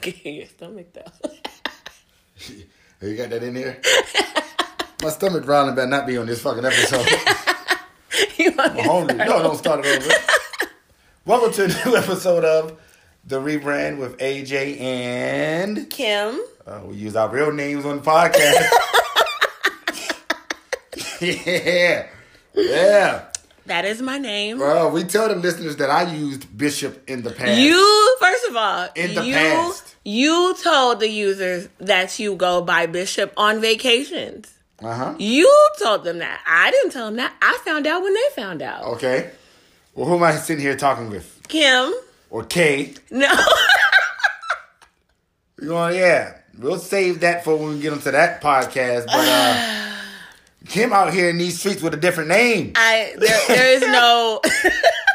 Can hear your stomach though. you got that in there? My stomach growling better not be on this fucking episode. you I'm to hungry. No, don't start it over. Welcome to a new episode of The Rebrand with AJ and Kim. uh, we use our real names on the podcast. yeah. Yeah. That is my name. Bro, we tell the listeners that I used Bishop in the past. You of all, In the you past. you told the users that you go by Bishop on vacations. Uh-huh. You told them that. I didn't tell them that. I found out when they found out. Okay. Well, who am I sitting here talking with? Kim, Or Kay? no. You going, yeah. We'll save that for when we get into that podcast. But uh Kim out here in these streets with a different name. I there, there is no.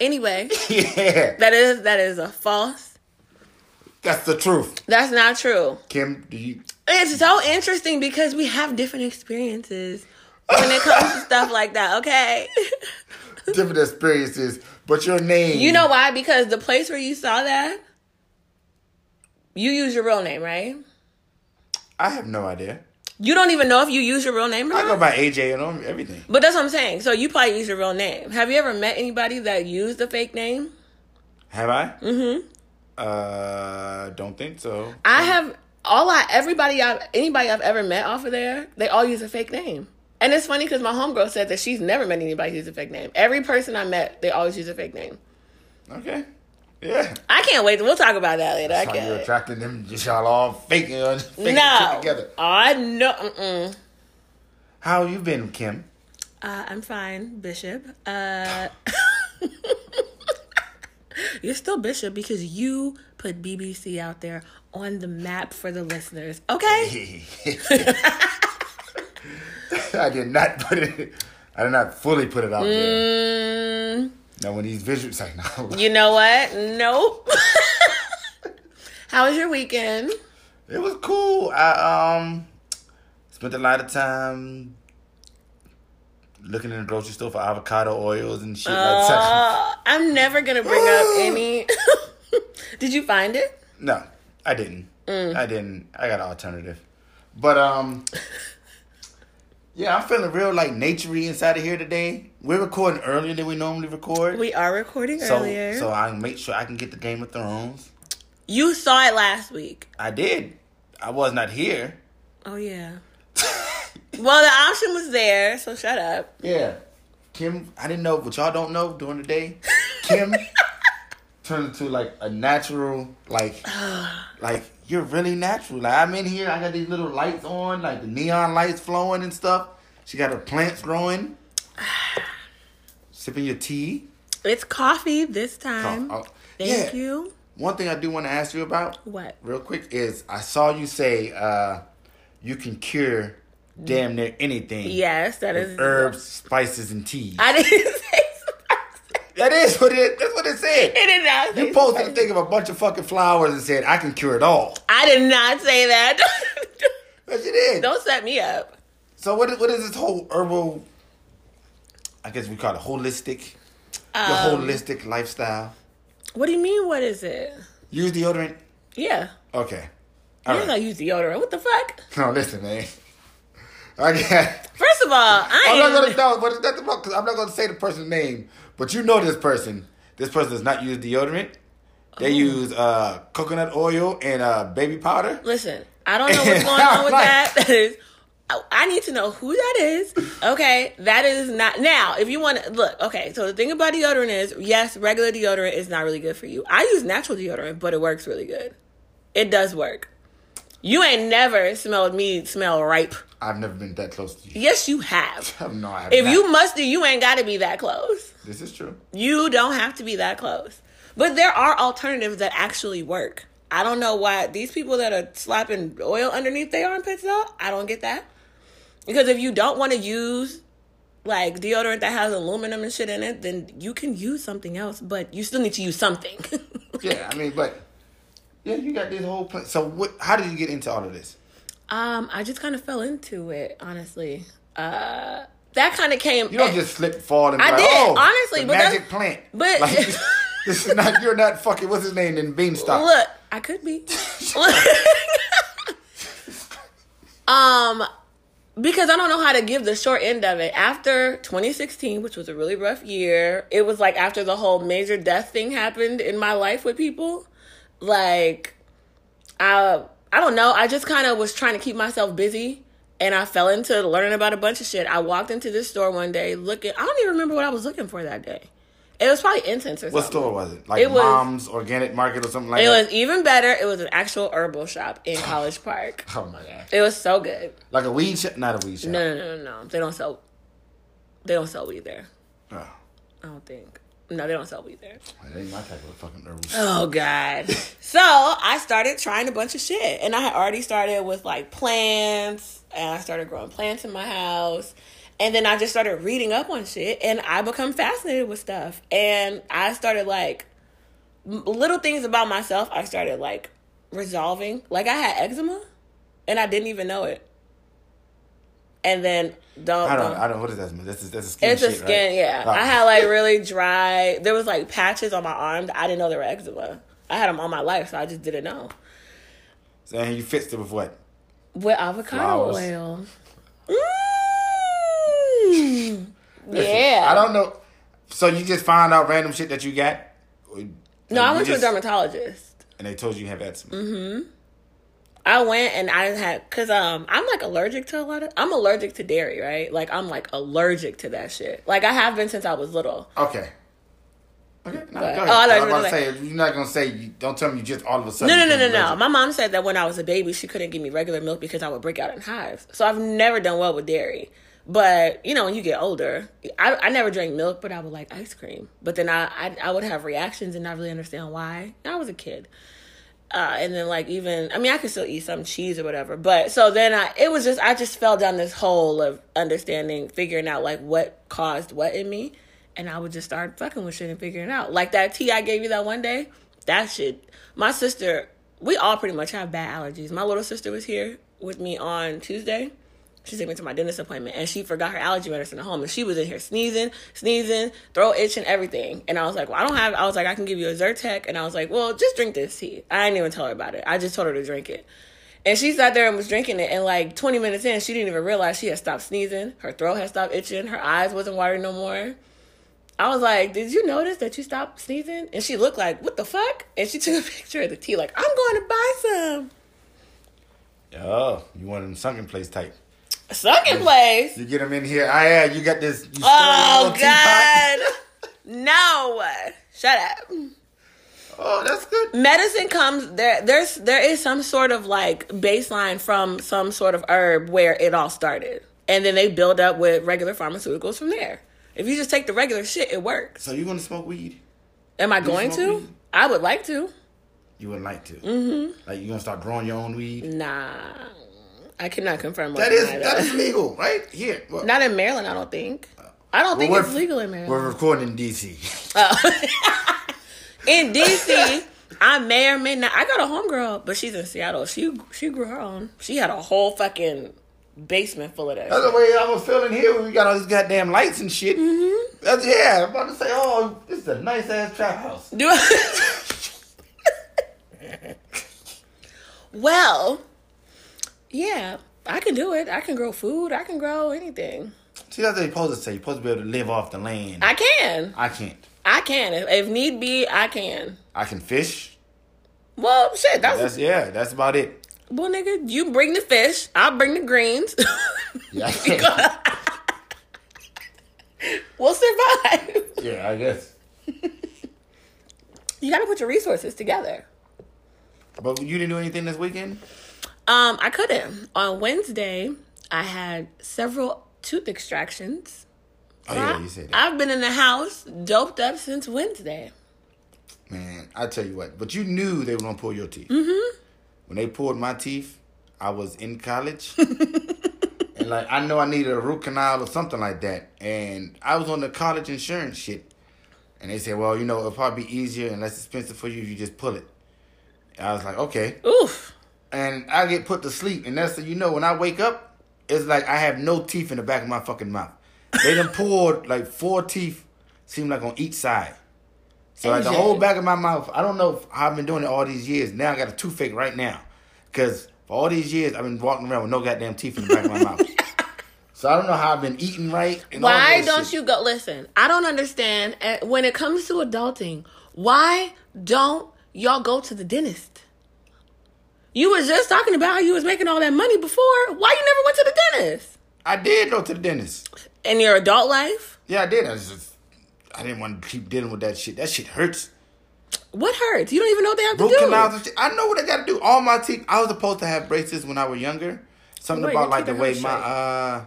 anyway, yeah. that is that is a false. That's the truth. That's not true. Kim, do you It's so interesting because we have different experiences when it comes to stuff like that. Okay. different experiences, but your name You know why? Because the place where you saw that, you use your real name, right? I have no idea. You don't even know if you use your real name or I go not. by AJ and everything. But that's what I'm saying. So you probably use your real name. Have you ever met anybody that used a fake name? Have I? Mm-hmm. Uh don't think so. I have all I everybody I've anybody I've ever met off of there, they all use a fake name. And it's funny because my homegirl said that she's never met anybody who use a fake name. Every person I met, they always use a fake name. Okay. Yeah. I can't wait. We'll talk about that later. I How can't. You're attracting them just y'all all faking, uh, faking No, together. I know. Mm-mm. How you been, Kim? Uh, I'm fine, Bishop. Uh, you're still Bishop because you put BBC out there on the map for the listeners. Okay. I did not put it. I did not fully put it out there. Now when these visuals, like no, you know what? Nope. How was your weekend? it was cool. I um spent a lot of time looking in the grocery store for avocado oils and shit like that. Uh, I'm never gonna bring up any. Did you find it? No, I didn't. Mm. I didn't. I got an alternative. But um Yeah, I'm feeling real like naturey inside of here today. We're recording earlier than we normally record. We are recording so earlier. so I make sure I can get the Game of Thrones. you saw it last week. I did. I was not here. Oh yeah. well, the option was there, so shut up. Yeah. Kim, I didn't know what y'all don't know during the day. Kim turned into like a natural, like, like you're really natural. Like I'm in here, I got these little lights on, like the neon lights flowing and stuff. She got her plants growing. Sipping your tea. It's coffee this time. Oh, Thank yeah. you. One thing I do want to ask you about, What? real quick, is I saw you say uh, you can cure damn near anything. Yes, that is herbs, spices, and teas. I didn't. That is what it. That's what it said. It did not say You posted a spicy. thing of a bunch of fucking flowers and said, "I can cure it all." I did not say that. Yes, you did. Don't set me up. So what? is- What is this whole herbal? I guess we call it holistic. Um, holistic lifestyle. What do you mean? What is it? Use deodorant. Yeah. Okay. All You're right. not use deodorant. What the fuck? No, listen, man. Okay. First of all, I I'm not gonna know, but not because I'm not gonna say the person's name. But you know this person. This person does not use deodorant. They Oh. use uh, coconut oil and uh, baby powder. Listen, I don't know what's going on with that. I- I need to know who that is. Okay, that is not now. If you want to look, okay. So the thing about deodorant is, yes, regular deodorant is not really good for you. I use natural deodorant, but it works really good. It does work. You ain't never smelled me smell ripe. I've never been that close to you. Yes, you have. No, I have. If not. you musty, you ain't got to be that close. This is true. You don't have to be that close. But there are alternatives that actually work. I don't know why these people that are slapping oil underneath their armpits though, I don't get that. Because if you don't want to use like deodorant that has aluminum and shit in it, then you can use something else, but you still need to use something. Yeah, I mean, but yeah, you got this whole plan. So, what? How did you get into all of this? Um, I just kind of fell into it, honestly. Uh that kind of came You don't just slip, fall, and I like, did, oh, honestly, but magic that's- plant. but- like, this is not. You're not fucking. What's his name? In Beanstalk. Look, I could be. um, because I don't know how to give the short end of it. After 2016, which was a really rough year, it was like after the whole major death thing happened in my life with people. Like, I I don't know. I just kind of was trying to keep myself busy, and I fell into learning about a bunch of shit. I walked into this store one day looking. I don't even remember what I was looking for that day. It was probably incense or something. What something. store was it? Like It was- Mom's Organic Market or something like It that? It was even better. It was an actual herbal shop in College Park. oh my god. It was so good. Like a weed shop? Not a weed shop. No, no, no, no, no. They don't sell. They don't sell weed there. Oh, I don't think. No, they don't sell weed there. that ain't my type of fucking herbal. Oh God. so I started trying a bunch of shit, and I had already started with like plants, and I started growing plants in my house, and then I just started reading up on shit, and I become fascinated with stuff, and I started like little things about myself. I started like resolving. Like I had eczema, and I didn't even know it. And then don't. I don't. don't- I don't. What is that? This is that's a skin. it's a skin, right? yeah. Oh. I had like really dry. There was like patches on my arm I didn't know they were eczema. I had them all my life, so I just didn't know. So and you fixed it with what? With avocado Flowers. oil. Mm. Yeah. I don't know. So you just find out random shit that you got? No, I went to a dermatologist. And they told you you have eczema. Mm-hmm. I went and I had cause um I'm like allergic to a lot of I'm allergic to dairy, right? Like I'm like allergic to that shit. Like I have been since I was little. Okay. Okay. No, But- go oh, ahead. thought I were about to say you're not gonna say you don't tell me you just all of a sudden. No, no, no, no, no. My mom said that when I was a baby, she couldn't give me regular milk because I would break out in hives. So I've never done well with dairy. But you know, when you get older, I, I never drank milk, but I would like ice cream. But then I, I I would have reactions and not really understand why. I was a kid. Uh, and then like even I mean I could still eat some cheese or whatever. But so then I it was just I just fell down this hole of understanding, figuring out like what caused what in me. And I would just start fucking with shit and figuring out. Like that tea I gave you that one day, that shit. My sister, we all pretty much have bad allergies. My little sister was here with me on Tuesday. She took me to my dentist appointment and she forgot her allergy medicine at home and she was in here sneezing, sneezing, throat itching, everything. And I was like, Well, I don't have I was like, I can give you a Zyrtec and I was like, Well, just drink this tea. I didn't even tell her about it. I just told her to drink it. And she sat there and was drinking it and like twenty minutes in, she didn't even realize she had stopped sneezing. Her throat had stopped itching, her eyes wasn't watering no more. I was like, Did you notice that you stopped sneezing? And she looked like, What the fuck? And she took a picture of the tea, like, I'm going to buy some. Oh, you want them sunken place type. Sunken place. You get them in here. I yeah, you got this. You Oh store your little God. No. Shut up. Oh, that's good. Medicine comes there there's there is some sort of like baseline from some sort of herb where it all started. And then they build up with regular pharmaceuticals from there. If you just take the regular shit, it works. So you want to smoke weed? Am I going to? weed? I would like to. You would like to. Mm-hmm. Like you gonna start growing your own weed? Nah. I cannot confirm That is that is legal, right? Here. Well, Not in Maryland, I don't think. I don't think it's legal in Maryland. We're recording in DC. in DC, I may or may not. I got a homegirl, but she's in Seattle. She she grew her own. She had a whole fucking basement full of that. That's the way I was feeling here when we got all these goddamn lights and shit. Mm-hmm. That's yeah. I'm about to say, oh, this is a nice ass trap house. Do well, yeah, I can do it. I can grow food. I can grow anything. See, that's what you're supposed to say. You're supposed to be able to live off the land. I can. I can't. I can. If, if need be, I can. I can fish. Well, shit. That's, That's yeah. That's about it. well, nigga. You bring the fish. I'll bring the greens. Yeah, we'll survive. yeah. I guess. You got to put your resources together. But you didn't do anything this weekend. Um, I couldn't. On Wednesday, I had several tooth extractions. Oh yeah, you said that. I've been in the house doped up since Wednesday. Man, I tell you what. But you knew they were gonna pull your teeth. Mm-hmm. When they pulled my teeth, I was in college, and like I know I needed a root canal or something like that, and I was on the college insurance shit, and they said, well, you know, it'll probably be easier and less expensive for you if you just pull it. And I was like, okay, Oof. And I get put to sleep, and that's the you know when I wake up, it's like I have no teeth in the back of my fucking mouth. They done pulled like four teeth, seem like on each side. So like the whole back of my mouth, I don't know how I've been doing it all these years. Now I got a toothache right now. Because for all these years, I've been walking around with no goddamn teeth in the back of my mouth. So I don't know how I've been eating right. And Why don't shit. you go? Listen, I don't understand. uh, When it comes to adulting, why don't y'all go to the dentist? You was just talking about how you was making all that money before. Why you never went to the dentist I did go to the dentist. in your adult life? Yeah, I did. I just, I didn't want to keep dealing with that shit. That shit hurts. What hurts? You don't even know what they have Root to do. canals. I know what I got to do. All my teeth. I was supposed to have braces when I was younger. Something Wait, about like the way my uh,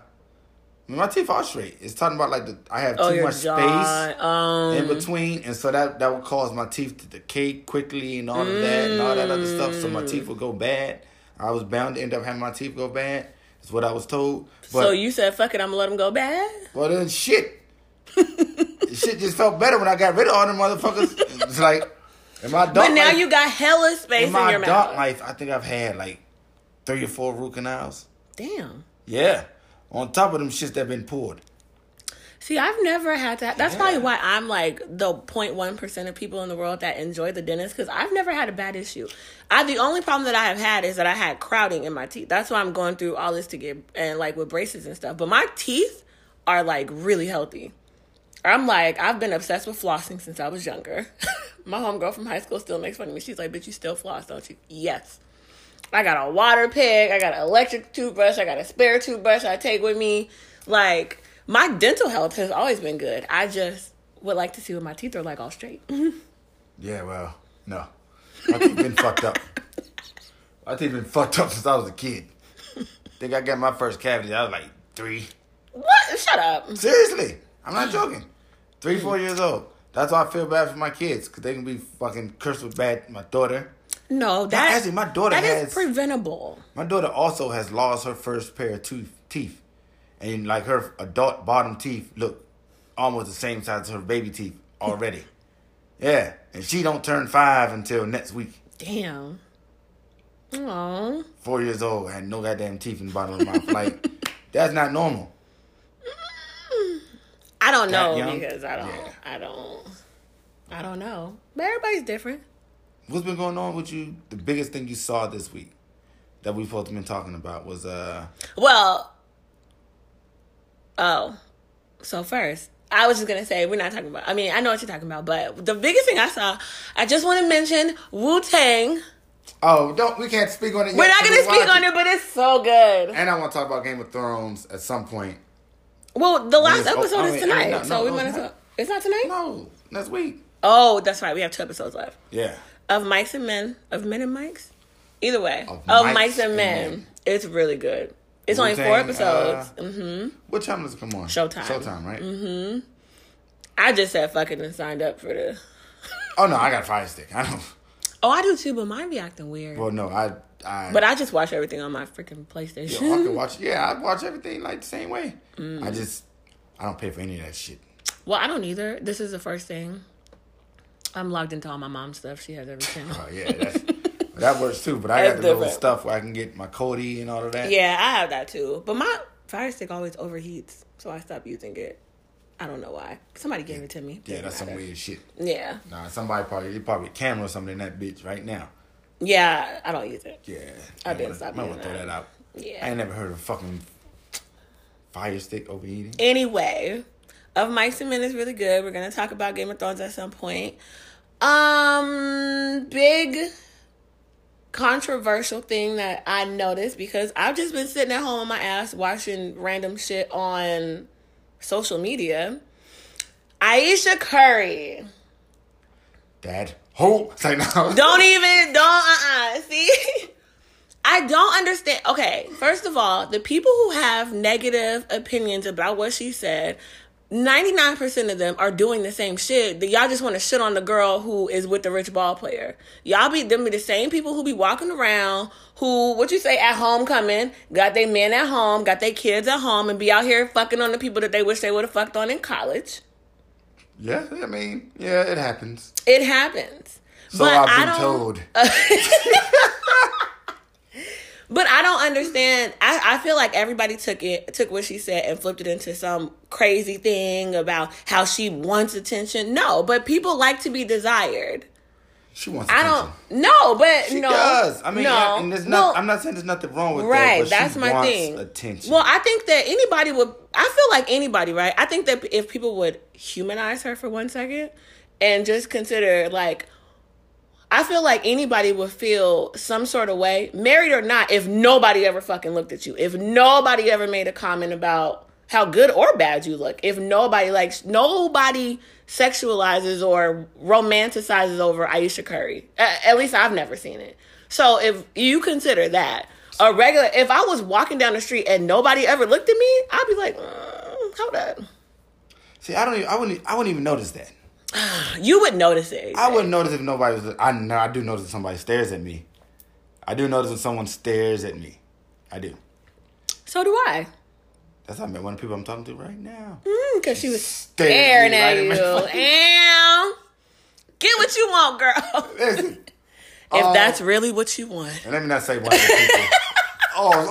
my teeth are straight. It's talking about like the I have oh, too much jaw. space. Um, in between, and so that that would cause my teeth to decay quickly and all of that and all that other stuff. So my teeth would go bad. I was bound to end up having my teeth go bad. That's what I was told. But so you said, "Fuck it, I'm gonna let them go bad." well then shit, shit just felt better when I got rid of all them motherfuckers. It's like in my But now life, you got hella space in in, my your mouth. life, I think I've had like three or four root canals. Damn. Yeah, on top of them shits that been pulled. See, I've never had that. That's Yeah. probably why I'm like the 0.1 percent of people in the world that enjoy the dentist because I've never had a bad issue. I the only problem that I have had is that I had crowding in my teeth. That's why I'm going through all this to get and like with braces and stuff. But my teeth are like really healthy. I'm like I've been obsessed with flossing since I was younger. my homegirl from high school still makes fun of me. She's like, "Bitch, you still floss, don't you?" Yes. I got a water pick. I got an electric toothbrush. I got a spare toothbrush I take with me. Like my dental health has always been good. I just would like to see what my teeth are like all straight. Yeah, well, no, my teeth been fucked up. My teeth been fucked up since I was a kid. think I got my first cavity. I was like three. what? Shut up. Seriously, I'm not joking. Three, four years old. That's why I feel bad for my kids because they can be fucking cursed with bad. My daughter, No, that actually, my daughter that is has- preventable. my daughter also has lost her first pair of tooth teeth, and like her adult bottom teeth look almost the same size as her baby teeth already. yeah, and she don't turn five until next week. Damn. Oh. Four years old, had no goddamn teeth in the bottom of my mouth. Like that's not normal. Mm. I don't That know young? because I don't. Yeah. I don't. I don't know. But everybody's different. What's been going on with you? The biggest thing you saw this week that we've both been talking about was uh Well. Oh. So first, I was just gonna say we're not talking about. I mean, I know what you're talking about, but the biggest thing I saw, I just want to mention Wu Tang. oh don't we can't speak on it. We're not gonna speak on it, but it's so good. And I want to talk about Game of Thrones at some point. Well, the last oh, episode I is mean, tonight, I mean, no, so no, we might as well. It's not tonight. No, next week. Oh, that's right. We have two episodes left Yeah. Of Mics and Men, of Men and mics. Either way, Of of, Mics Mics and and Men. Men. It's really good. It's only four episodes. uh, hmm What time does it come on? Showtime. Showtime, right? Mm-hmm. I just said fucking and signed up for the. Oh no, I got a Fire Stick. I don't. Oh, I do too, but mine be acting weird. Well, no, I. I but I just watch everything on my freaking PlayStation. I can watch. Yeah, I watch everything like the same way. Mm. I just, I don't pay for any of that shit. well, I don't either. This is the first thing. I'm logged into all my mom's stuff. She has every oh, channel. Oh yeah, that's, that works too. But I got the little stuff where I can get my Kodi and all of that. Yeah, I have that too. But my Fire Stick always overheats, so I stopped using it. I don't know why. Somebody gave it to me. Yeah, Doesn't that's some weird shit. Yeah, Nah, somebody probably, they probably camera or something in that bitch right now. yeah. I don't use it. Yeah, I didn't wanna- stop might using wanna throw that. that out. Yeah. I ain't never heard of fucking Fire Stick overheating. Anyway, of Mics and Men is really good. We're gonna talk about Game of Thrones at some point. Um, big controversial thing that I noticed because I've just been sitting at home on my ass watching random shit on social media. Ayesha Curry. Dad, ho! It's like no. Don't even don't uh uh see. I don't understand. Okay, first of all, the people who have negative opinions about what she said, 99% of them are doing the same shit. That y'all just want to shit on the girl who is with the rich ball player. Y'all be them be the same people who be walking around who what you say at homecoming, got their men at home, got their kids at home and be out here fucking on the people that they wish they would have fucked on in college. Yeah, I mean, yeah, it happens. It happens. So But I've I been don't- told. But I don't understand. I, I feel like everybody took it, took what she said and flipped it into some crazy thing about how she wants attention. No, but people like to be desired. She wants. Attention. I attention. don't. No, but no She no. does. I mean, no. and there's Well. I'm not saying there's nothing wrong with that. right. That's my thing. Attention. Well, I think that anybody would. I feel like anybody, right? I think that if people would humanize her for one second and just consider like. I feel like anybody would feel some sort of way, married or not, if nobody ever fucking looked at you. If nobody ever made a comment about how good or bad you look. If nobody likes, nobody sexualizes or romanticizes over Ayesha Curry. A- At least I've never seen it. So if you consider that a regular, if I was walking down the street and nobody ever looked at me, I'd be like, mm, hold up. See, I don't. Even, I wouldn't. I wouldn't even notice that. You would notice it. I wouldn't notice if nobody was. I know. I do notice if somebody stares at me. I do notice when someone stares at me. I do. So do I. That's how I met one of the people I'm talking to right now. Because she was Staring staring at you. right face. And get what you want, girl. Listen, if Uh, that's really what you want. and let me not say one of the people. oh,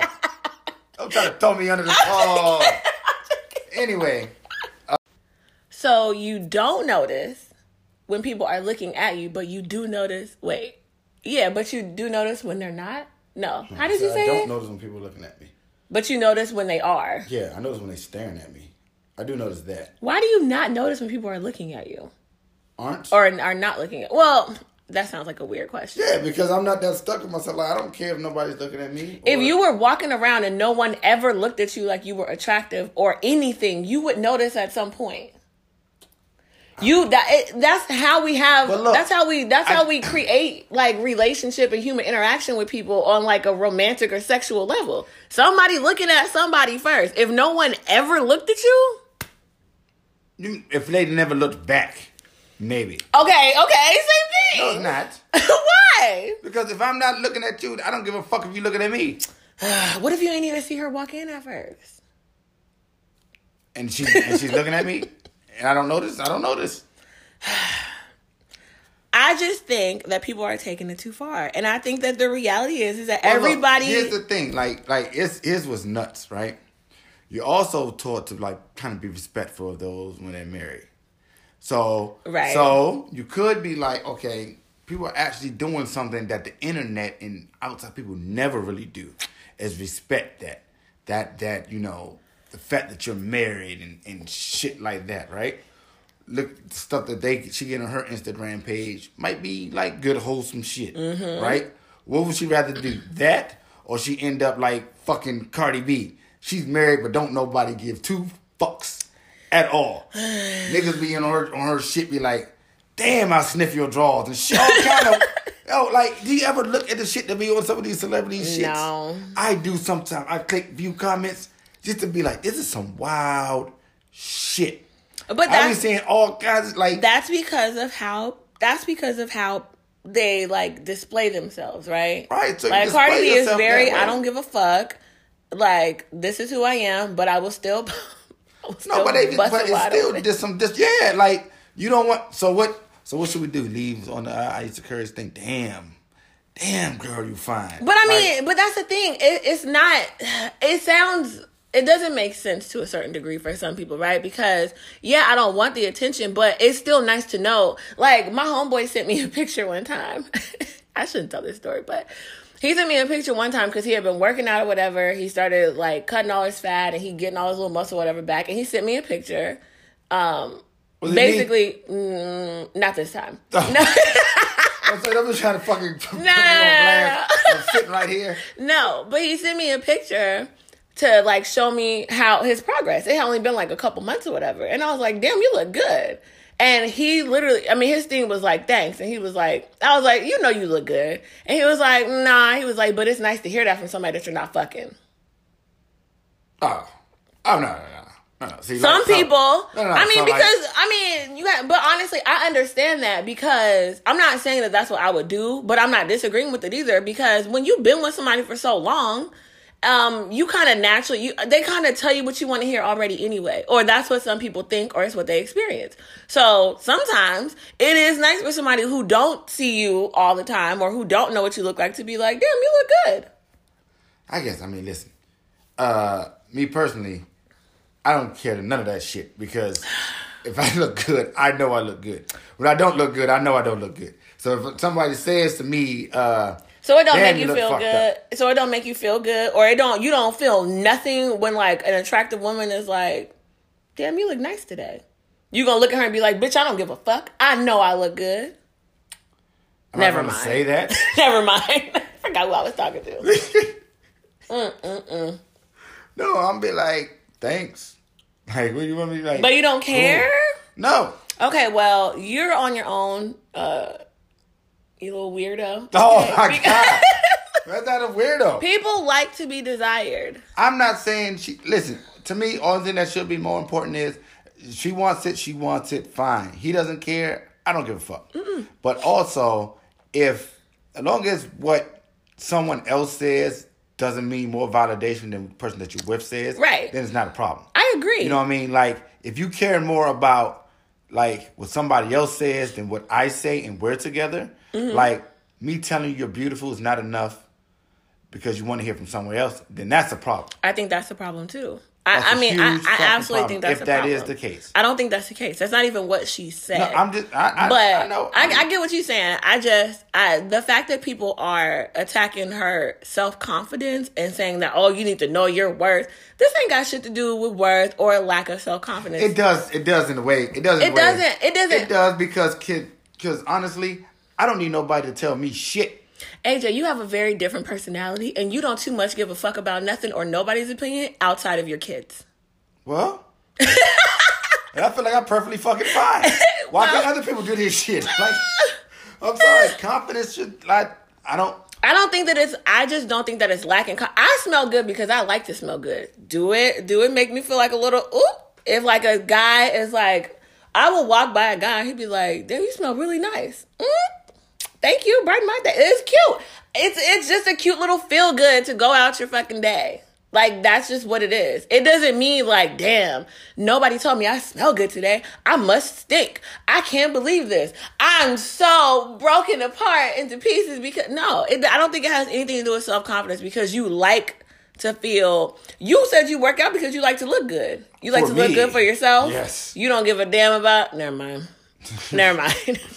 oh! Don't try to throw me under the. Oh. Anyway, So you don't notice when people are looking at you, but you do notice. Wait, yeah, but you do notice when they're not. No, how did you say? I don't it? notice when people are looking at me. But you notice when they are. Yeah, I notice when they're staring at me. I do notice that. Why do you not notice when people are looking at you Aren't? or are not looking at? Well, that sounds like a weird question. Yeah, because I'm not that stuck with myself. Like I don't care if nobody's looking at me. If you were walking around and no one ever looked at you like you were attractive or anything, you would notice at some point. You that it, that's how we have look, that's how we that's I- how we create like relationship and human interaction with people on like a romantic or sexual level. Somebody looking at somebody first. If no one ever looked at you, You- if they never looked back, maybe. okay, okay, same thing. No, it's not. Why? Because if I'm not looking at you, I don't give a fuck if you looking at me. What if you ain't even see her walk in at first? And she and she's looking at me, and I don't notice. I don't notice. I just think that people are taking it too far, and I think that the reality is is that Well, look, everybody. here's the thing. Like like it's his was nuts, right? You're also taught to like kind of be respectful of those when they're married. So Right. So you could be like, okay, people are actually doing something that the internet and outside people never really do, is respect that that that you know the fact that you're married and and shit like that, right? Look, stuff that they she get on her Instagram page might be like good wholesome shit, mm-hmm. right? What would she rather do, that or she end up like fucking Cardi B? She's married but don't nobody give two fucks at all. Niggas be on her on her shit be like, damn, I sniff your drawers and shit. All kind of. Oh, like, do you ever look at the shit that be on some of these celebrities' shits? No. I do sometimes. I click view comments just to be like, this is some wild shit. But I that's seeing all kinds of like that's because of how that's because of how they like display themselves, right? Right, so like Cardi B is very. I don't give a fuck. Like this is who I am, but I will still. I will no, but they but it it's still just some just yeah, like you don't want so what so what should we do? Leave on the uh, Ayesha Curry's thing. Damn. Damn girl, you fine. But I Like, mean, but that's the thing. It, it's not. It sounds. It doesn't make sense to a certain degree for some people, right? Because yeah, I don't want the attention, but it's still nice to know. Like my homeboy sent me a picture one time. I shouldn't tell this story, but he sent me a picture one time because he had been working out or whatever. He started like cutting all his fat and he getting all his little muscle whatever back, and he sent me a picture. Um, basically, mm, not this time. I'm saying I'm just trying to fucking put me on no, blast. I'm sitting right here. No, but he sent me a picture to like show me how his progress. It had only been like a couple months or whatever. And I was like, damn, you look good. And he literally, I mean, his thing was like, thanks. And he was like, I was like, you know, you look good. And he was like, nah. He was like, but it's nice to hear that from somebody that you're not fucking. Oh. Oh no no no. No, no. See, Some like, people, No, I mean, so, like- because I mean, you got, but honestly, I understand that because I'm not saying that that's what I would do, but I'm not disagreeing with it either because when you've been with somebody for so long, um, you kind of naturally you they kind of tell you what you want to hear already anyway, or that's what some people think, or it's what they experience. So sometimes it is nice for somebody who don't see you all the time or who don't know what you look like to be like, damn, you look good. I guess I mean, listen, uh, me personally, I don't care to none of that shit because if I look good, I know I look good. When I don't look good, I know I don't look good. So if somebody says to me, uh, So it don't Damn, make you you feel good. up. So it don't make you feel good, or it don't. You don't feel nothing when like an attractive woman is like, "Damn, you look nice today." You gonna look at her and be like, "Bitch, I don't give a fuck. I know I look good." I'm Never mind. say that. Never mind. I forgot who I was talking to. Mm, mm, mm. no, I'm be like, thanks. Like, what do you want me to like? But you don't care. no. Okay, well, you're on your own. Uh, you little weirdo. Oh Okay, my god, that's not a weirdo. People like to be desired. I'm not saying she. Listen to me. Only thing that should be more important is she wants it. She wants it. Fine. He doesn't care. I don't give a fuck. But also, if as long as what someone else says doesn't mean more validation than the person that you're with says, Right. Then it's not a problem. I agree. You know what I mean? Like if you care more about like what somebody else says than what I say and we're together, Mm-hmm. like me telling you you're beautiful is not enough because you want to hear from somewhere else, then that's a problem. I think that's a problem too. I, a I mean, I, I absolutely think that's if the that problem. is the case. I don't think that's the case. That's not even what she said. No, I'm just I, I, but I know I, I get what you're saying. I just I the fact that people are attacking her self confidence and saying that oh you need to know your worth. This ain't got shit to do with worth or lack of self confidence. it does it does in a way. It does. It doesn't. it doesn't- It does because kid because honestly, I don't need nobody to tell me shit. AJ, you have a very different personality, and you don't too much give a fuck about nothing or nobody's opinion outside of your kids. Well, and I feel like I'm perfectly fucking fine. Why Well- can't other people do this shit? Like, I'm sorry, confidence should like I don't. I don't think that it's. I just don't think that it's lacking. I smell good because I like to smell good. Do it. Do it make me feel like a little. Oop. If like a guy is like, I will walk by a guy. And he'd be like, "Damn, you smell really nice." Mm, thank you. Brighten my day. It's cute. It's it's just a cute little feel good to go out your fucking day. Like that's just what it is. It doesn't mean like, damn, nobody told me I smell good today. I must stink. I can't believe this. I'm so broken apart into pieces because no, it, I don't think it has anything to do with self confidence because you like to feel. You said you work out because you like to look good. You like For to look good for yourself. yes. You don't give a damn about. Never mind. Never mind.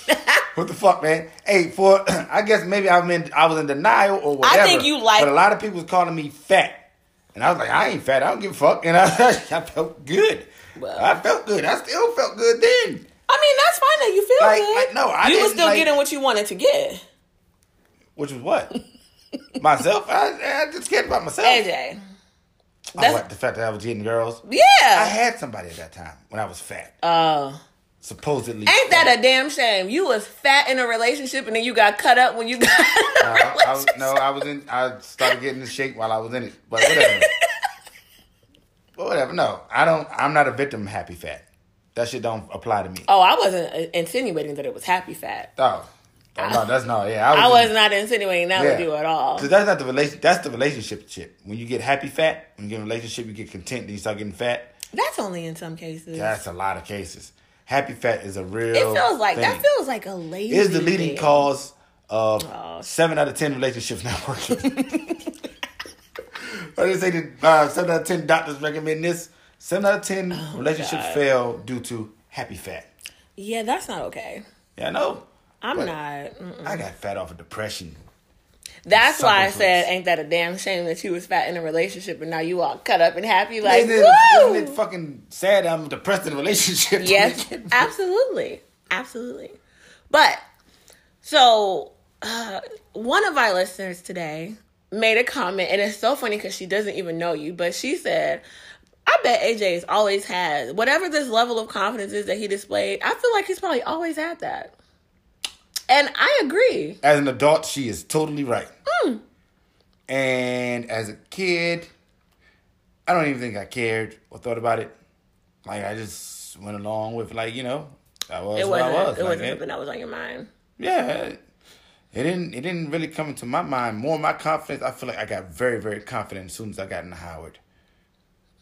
What the fuck, man? Hey, for I guess maybe I'm in. I was in denial or whatever. I think you like- But a lot of people was calling me fat, and I was like, I ain't fat. I don't give a fuck, and I, I felt good. Well. I felt good. I still felt good then. I mean, that's fine that you feel Like- good. like, no, I you were still like- getting what you wanted to get. Which was what? myself. I, I just cared about myself. AJ. Oh, That's what, the fact that I was getting girls. Yeah. I had somebody at that time when I was fat. Uh, Supposedly. ain't that a damn shame? You was fat in a relationship and then you got cut up when you got in Uh, I was, no, I was in. I started getting in shape while I was in it, but whatever. but whatever. No, I don't. I'm not a victim. of Happy fat. That shit don't apply to me. Oh, I wasn't uh, insinuating that it was happy fat. Oh, oh no, that's not. Yeah, I was. was not insinuating that with you at all. Cause that's not the relation. That's the relationship shit. When you get happy fat, when you get in a relationship, you get content. Then you start getting fat. That's only in some cases. That's a lot of cases. Happy fat is a real. it feels like thing. that feels like a lazy. It is the leading thing. cause of Oh. seven out of ten relationships not working. What they say that uh, seven out of ten doctors recommend this. Seven out of ten relationships Oh, God. fail due to happy fat. Yeah, that's not okay. Yeah, I know. I'm not. mm-mm. I got fat off of depression. That's why I said, ain't that a damn shame that you was fat in a relationship and now you all cut up and happy? Like, isn't, it, isn't it fucking sad I'm depressed in a relationship? Yes, absolutely, absolutely. But so uh, one of our listeners today made a comment, and it's so funny because she doesn't even know you, but she said. I bet AJ's always had whatever this level of confidence is that he displayed. I feel like he's probably always had that. And I agree. As an adult, she is totally right. Hmm. And as a kid, I don't even think I cared or thought about it. Like I just went along with like you know, I was It what wasn't I was. it Like, wasn't something that was on your mind. yeah, It didn't. It didn't really come into my mind. More my confidence. I feel like I got very, very confident as soon as I got into Howard.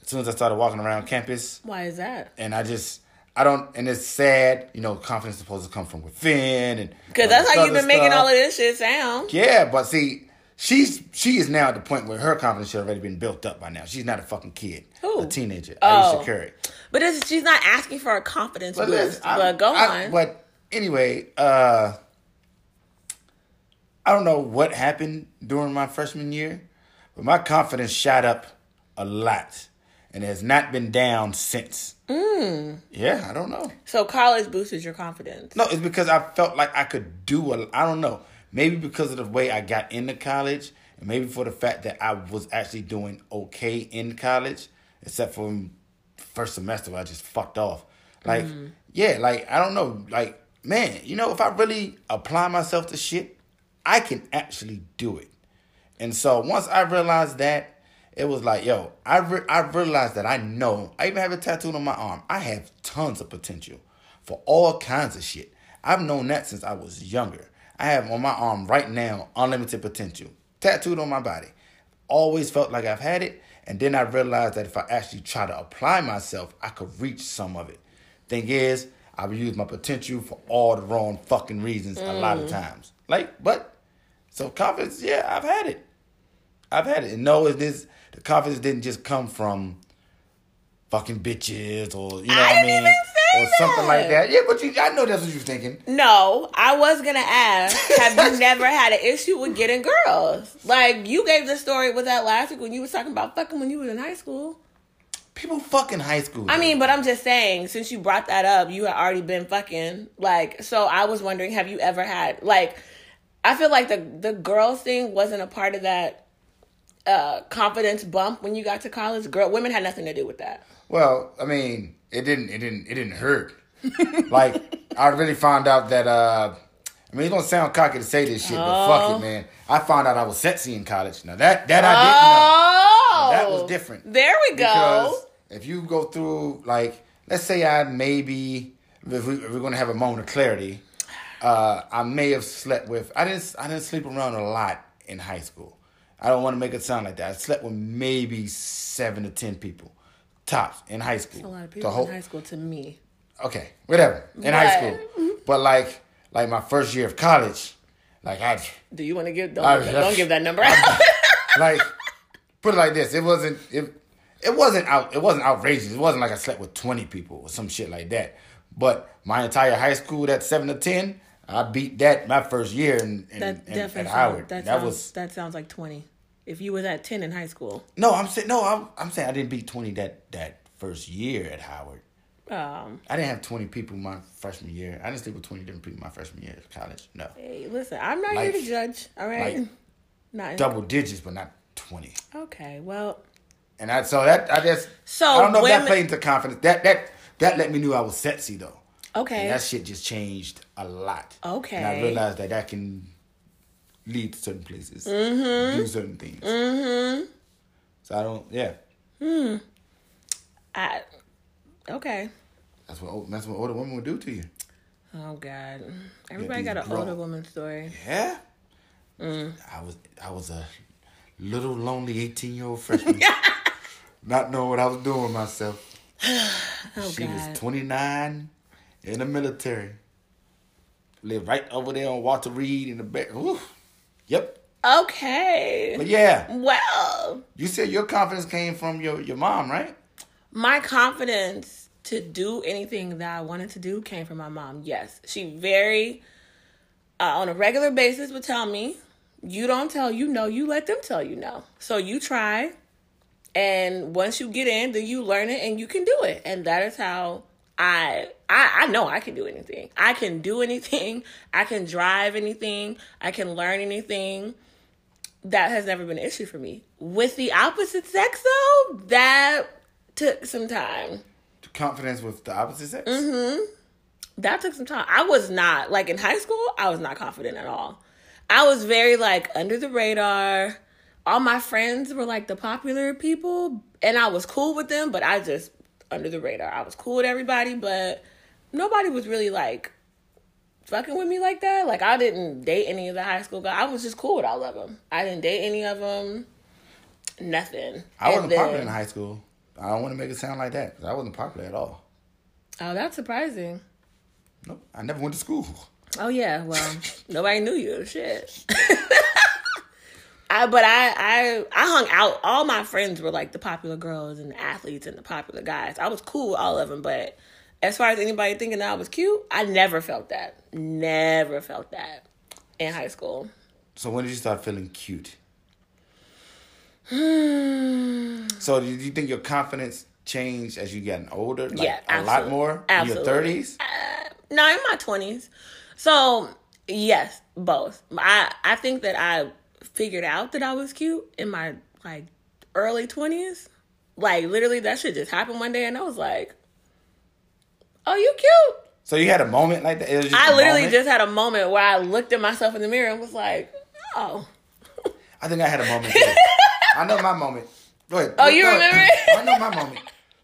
As soon as I started walking around campus, Why is that? and I just, I don't. And it's sad. You know, confidence is supposed to come from within, and Because that's how you've been making stuff. all of this shit sound. Yeah, but see, she's she is now at the point where her confidence should already been built up by now. She's not a fucking kid, Who? a teenager. Oh. Ayesha Curry. But it's, she's not asking for a confidence But, boost. I- but go I- on. But anyway, uh, I don't know what happened during my freshman year, but my confidence shot up a lot, and has not been down since. Mm. Yeah, I don't know. so college boosted your confidence. No, it's because I felt like I could do a. I don't know. Maybe because of the way I got into college, and maybe for the fact that I was actually doing okay in college, except for first semester where I just fucked off. Like, yeah, like I don't know. Like, man, you know, if I really apply myself to shit, I can actually do it. And so once I realized that, it was like, yo, I re- I realized that I know. I even have a tattoo on my arm. I have tons of potential for all kinds of shit. I've known that since I was younger. I have on my arm right now unlimited potential tattooed on my body. Always felt like I've had it, and then I realized that if I actually try to apply myself, I could reach some of it. Thing is, I've used my potential for all the wrong fucking reasons a lot of mm. times. Like, but so confidence, yeah, I've had it. I've had it. And no, is this the confidence didn't just come from fucking bitches or you know I what I mean? even say or something like that. that. Yeah, but you I know that's what you're thinking. No, I was gonna ask. Have you never had an issue with getting girls? Like you gave the story with that last week when you was talking about fucking when you was in high school. People fucking high school. I though. mean, but I'm just saying, since you brought that up, you had already been fucking like. So I was wondering, have you ever had like? I feel like the the girls thing wasn't a part of that uh confidence bump when you got to college. Girl, women had nothing to do with that. Well, I mean, it didn't. It didn't. It didn't hurt. like I really found out that. uh I mean, it don't sound cocky to say this shit, but fuck Oh. it, man. I found out I was sexy in college. Now that that I didn't know. Oh, That was different. There we go. Because if you go through, like, let's say I maybe, if, we, if we're gonna have a moment of clarity, uh, I may have slept with. I didn't. I didn't sleep around a lot in high school. I don't want to make it sound like that. I slept with maybe seven to ten people, tops in high school. a lot of people whole- in high school to me. okay, whatever in high school. But like, like my first year of college, like I, Do you want to give? Don't, I- don't give that number out. like put it like this it wasn't it, it wasn't out it wasn't outrageous it wasn't like i slept with 20 people or some shit like that but my entire high school that 7 to 10 i beat that my first year in, in, That in- at howard that, that, sounds, was that sounds like twenty. If you was at ten in high school, no i'm saying no I'm, I'm saying i didn't beat 20 that that first year at howard um, i didn't have 20 people my freshman year i didn't sleep with 20 different people my freshman year of college no hey, listen, I'm not Like- here to judge. All right, like not double digits but not 20 okay. Well, And I so that I just So I don't know if that played into confidence. That that that let me know I was sexy though. okay. And that shit just changed a lot. Okay. And I realized that that can lead to certain places, mm-hmm. do certain things. Mm-hmm. So I don't. Yeah, Hmm. I, okay. that's what that's what older women would do to you. Oh God, everybody got an grown- older woman story. Yeah. Mm. I was I was a little lonely eighteen year old freshman, not knowing what I was doing myself. Oh she God. was 29 in the military. Lived right over there on Walter Reed in the back. Ooh. Yep. okay. But yeah, Well, you said your confidence came from your, your mom, right? my confidence to do anything that I wanted to do came from my mom. Yes, she very uh, on a regular basis would tell me, "You don't tell you no, you let them tell you no." So you try, and once you get in, then you learn it and you can do it. And that is how I I I know I can do anything. I can do anything. I can drive anything. I can learn anything. That has never been an issue for me. With the opposite sex though, that took some time. Confidence with the opposite sex? Mm-hmm. That took some time. I was not like in high school, I was not confident at all. I was very like under the radar. All my friends were like the popular people and I was cool with them, but I just under the radar. I was cool with everybody, but nobody was really like fucking with me like that. Like I didn't date any of the high school guys. I was just cool with all of them. I didn't date any of them. Nothing. I wasn't then- popular in high school. I don't want to make it sound like that. I wasn't popular at all. Oh, that's surprising. Nope, I never went to school. Oh yeah, well, nobody knew you. Shit. I but I I I hung out. All my friends were like the popular girls and the athletes and the popular guys. I was cool with all of them, but as far as anybody thinking that I was cute, I never felt that. Never felt that in high school. So when did you start feeling cute? So did you think your confidence changed as you gotten older? Like Yeah, a lot absolutely. more in your Absolutely. thirties. Uh, no, in my twenties. So yes, both. I I think that I figured out that I was cute in my like early twenties. Like literally, that shit just happened one day, and I was like, "Oh, you cute." So you had a moment like that. It was just I literally moment? just had a moment where I looked at myself in the mirror and was like, "Oh, I think I had a moment. I know my moment. Go ahead. Oh, you Go remember? I know my moment.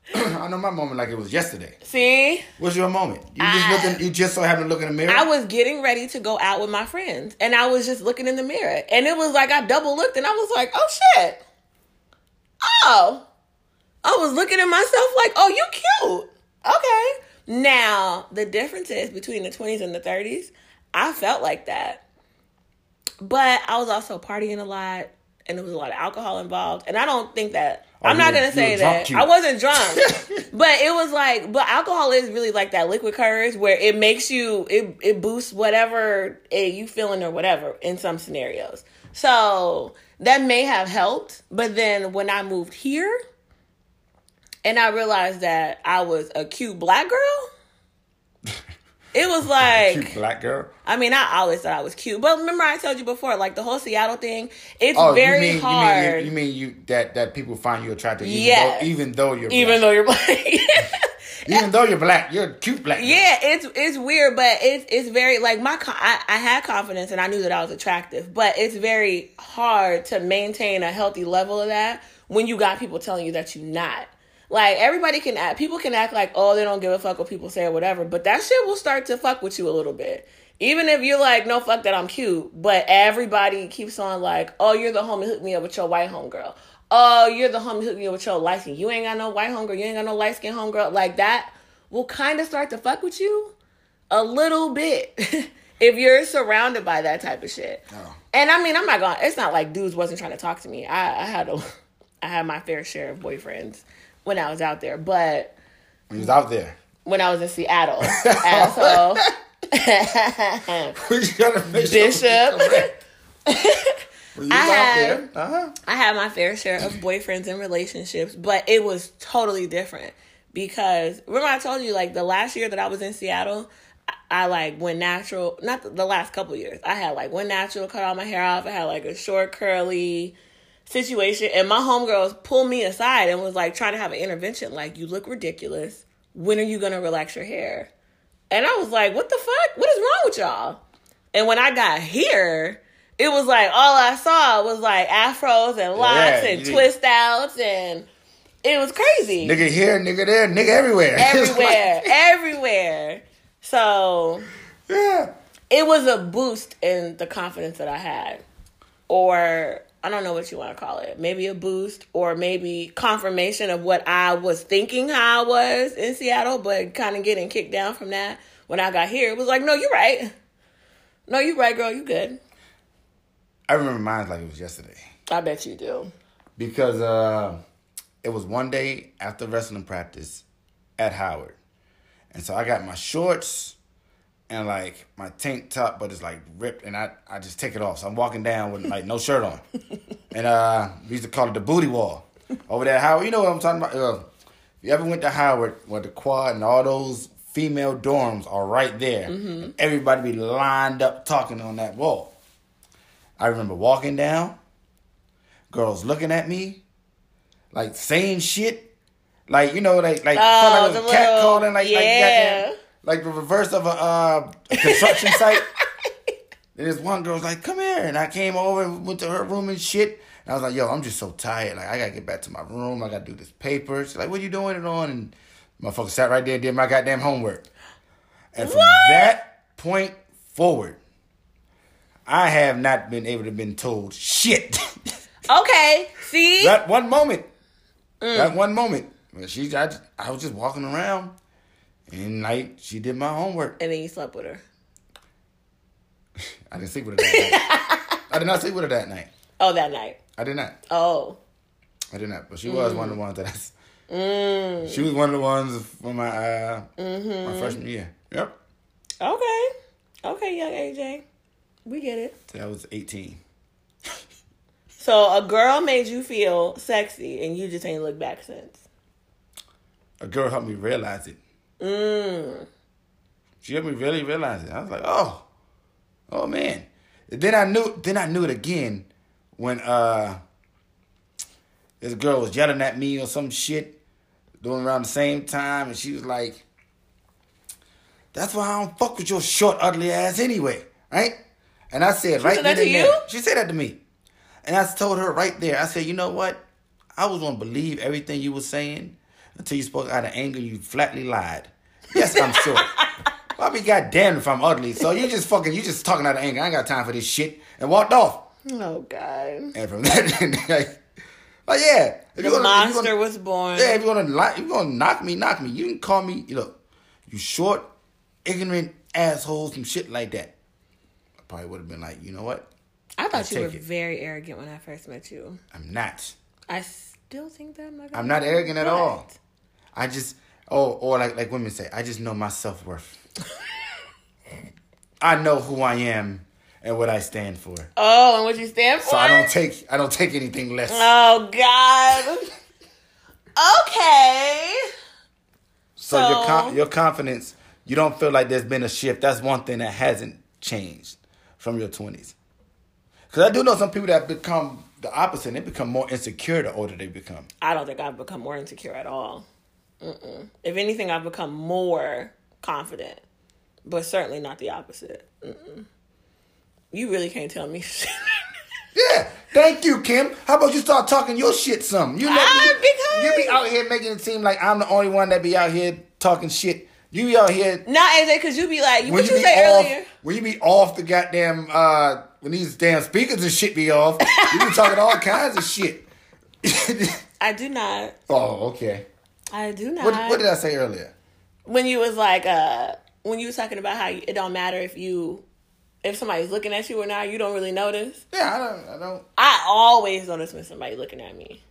I know my moment like it was yesterday. see." What's your moment? You just I- looking. You just so happened to look in the mirror. I was getting ready to go out with my friends, and I was just looking in the mirror, and it was like I double looked, and I was like, "Oh shit! Oh, I was looking at myself like, oh, you cute. Okay. Now the difference is between the twenties and the thirties. I felt like that, but I was also partying a lot, and there was a lot of alcohol involved, and I don't think that. Oh, I'm not gonna say that. I wasn't drunk, but it was like, but alcohol is really like that liquid courage where it makes you, it it boosts whatever it, you feeling or whatever in some scenarios. So that may have helped, but then when I moved here, and I realized that I was a cute black girl. It was like Cute black girl. I mean, I always thought I was cute, but remember I told you before, like the whole Seattle thing. It's Oh, very you mean, hard, You mean, you, you mean you that that people find you attractive? Even Yes. Though, even though you're even black. though you're black. even though you're black, you're cute black. girl. yeah, it's it's weird, but it's it's very like my I, I had confidence and I knew that I was attractive, but it's very hard to maintain a healthy level of that when you got people telling you that you're not. Like everybody can act, people can act like oh they don't give a fuck what people say or whatever, but that shit will start to fuck with you a little bit. Even if you're like no fuck that I'm cute, but everybody keeps on like oh you're the homie hook me up with your white homegirl. Oh you're the homie hook me up with your light skin. You ain't got no white homegirl. You ain't got no light skin homegirl. Like that will kind of start to fuck with you a little bit if you're surrounded by that type of shit. Oh. And I mean, I'm not going. to It's not like dudes wasn't trying to talk to me. I, I had a, I had my fair share of boyfriends when I was out there, but he was out there. when I was in Seattle, asshole. We just gotta make sure- Bishop. I had- Uh-huh. I had my fair share of boyfriends and relationships, but it was totally different because remember I told you like the last year that I was in Seattle, I, I like went natural. Not the, the last couple years. I had like went natural, cut all my hair off. I had like a short curly situation, and my homegirls pulled me aside and was like trying to have an intervention. Like you look ridiculous. When are you gonna relax your hair? And I was like, what the fuck? What is wrong with y'all? And when I got here, it was like all I saw was like afros and locks Yeah, and you- twist outs and it was crazy. Nigga here, nigga there, nigga everywhere. Everywhere. everywhere. So yeah. it was a boost in the confidence that I had. Or I don't know what you want to call it. Maybe a boost or maybe confirmation of what I was thinking how I was in Seattle, but kind of getting kicked down from that when I got here. It was like, no, you're right. No, you're right, girl. You good. I remember mine like it was yesterday. I bet you do. because uh, it was one day after wrestling practice at Howard, and so I got my shorts and like my tank top, but it's like ripped, and I I just take it off. So I'm walking down with like no shirt on, and uh, we used to call it the booty wall over there at Howard. You know what I'm talking about? Uh, if you ever went to Howard, where the quad and all those female dorms are right there, and everybody be lined up talking on that wall. I remember walking down girls looking at me, like saying shit, like you know, like like Oh, felt like was cat calling, like like yeah. goddamn, like the reverse of a uh, construction site. Then this one girl's like, "Come here," and I came over and went to her room and shit. And I was like, "Yo, I'm just so tired. Like I gotta get back to my room. I gotta do this paper." She's like, "What you doing it on?" And motherfucker sat right there and did my goddamn homework. And from What? that point forward, I have not been able to been told shit. Okay, see? that one moment, Mm. that one moment, she, I, I was just walking around, and like she did my homework. and then you slept with her. I didn't sleep with her that night. I did not sleep with her that night. Oh, that night. I did not. Oh. I did not. But she was one of the ones that I. Mm. She was one of the ones for my uh, Mm-hmm. my freshman year. Yep. Okay. Okay, young AJ. We get it. So I was eighteen. So a girl made you feel sexy and you just ain't looked back since. A girl helped me realize it. Mm. She helped me really realize it. I was like, oh, oh man. Then I knew. Then I knew it again when uh, this girl was yelling at me or some shit, doing around the same time, and she was like, "That's why I don't fuck with your short, ugly ass anyway." Right? And I said, right said that to you? there- She said that to me, and I told her right there. I said, you know what? I was gonna believe everything you were saying until you spoke out of anger. You flatly lied. Yes, I'm short. I'll be goddamn if I'm ugly. So you just fucking, you just talking out of anger. I ain't got time for this shit. And walked off. Oh God. And from that, like, like yeah. If The you're gonna- monster gonna- was born. Yeah, if you're gonna, li- if you're gonna knock me, knock me. You can call me, you know, you short, ignorant assholes and shit like that. I probably would have been like, you know what? I thought you were it. very arrogant when I first met you. I'm not. I still think that I'm not. I'm not arrogant at but- all. I just, oh, or like like women say, I just know my self worth. I know who I am and what I stand for. Oh, and what you stand for? So I don't take I don't take anything less. Oh God. okay. so your so- con- your confidence, you don't feel like there's been a shift. That's one thing that hasn't changed from your twenties. Because I do know some people that become the opposite. They become more insecure the older they become. I don't think I've become more insecure at all. Mm-mm. If anything, I've become more confident, but certainly not the opposite. Mm-mm. You really can't tell me. Yeah, thank you, Kim. How about you start talking your shit some? You Ah, because- you be out here making it seem like I'm the only one that be out here talking shit. You be out here not AJ, because you be like, what you you say off earlier? when you be off the goddamn uh when these damn speakers and shit be off. you be talking all kinds of shit. I do not. oh, okay. I do not. What, what did I say earlier? when you was like, uh, when you was talking about how it don't matter if you, if somebody's looking at you or not, you don't really notice. Yeah, I don't. I don't. I always notice when somebody looking at me.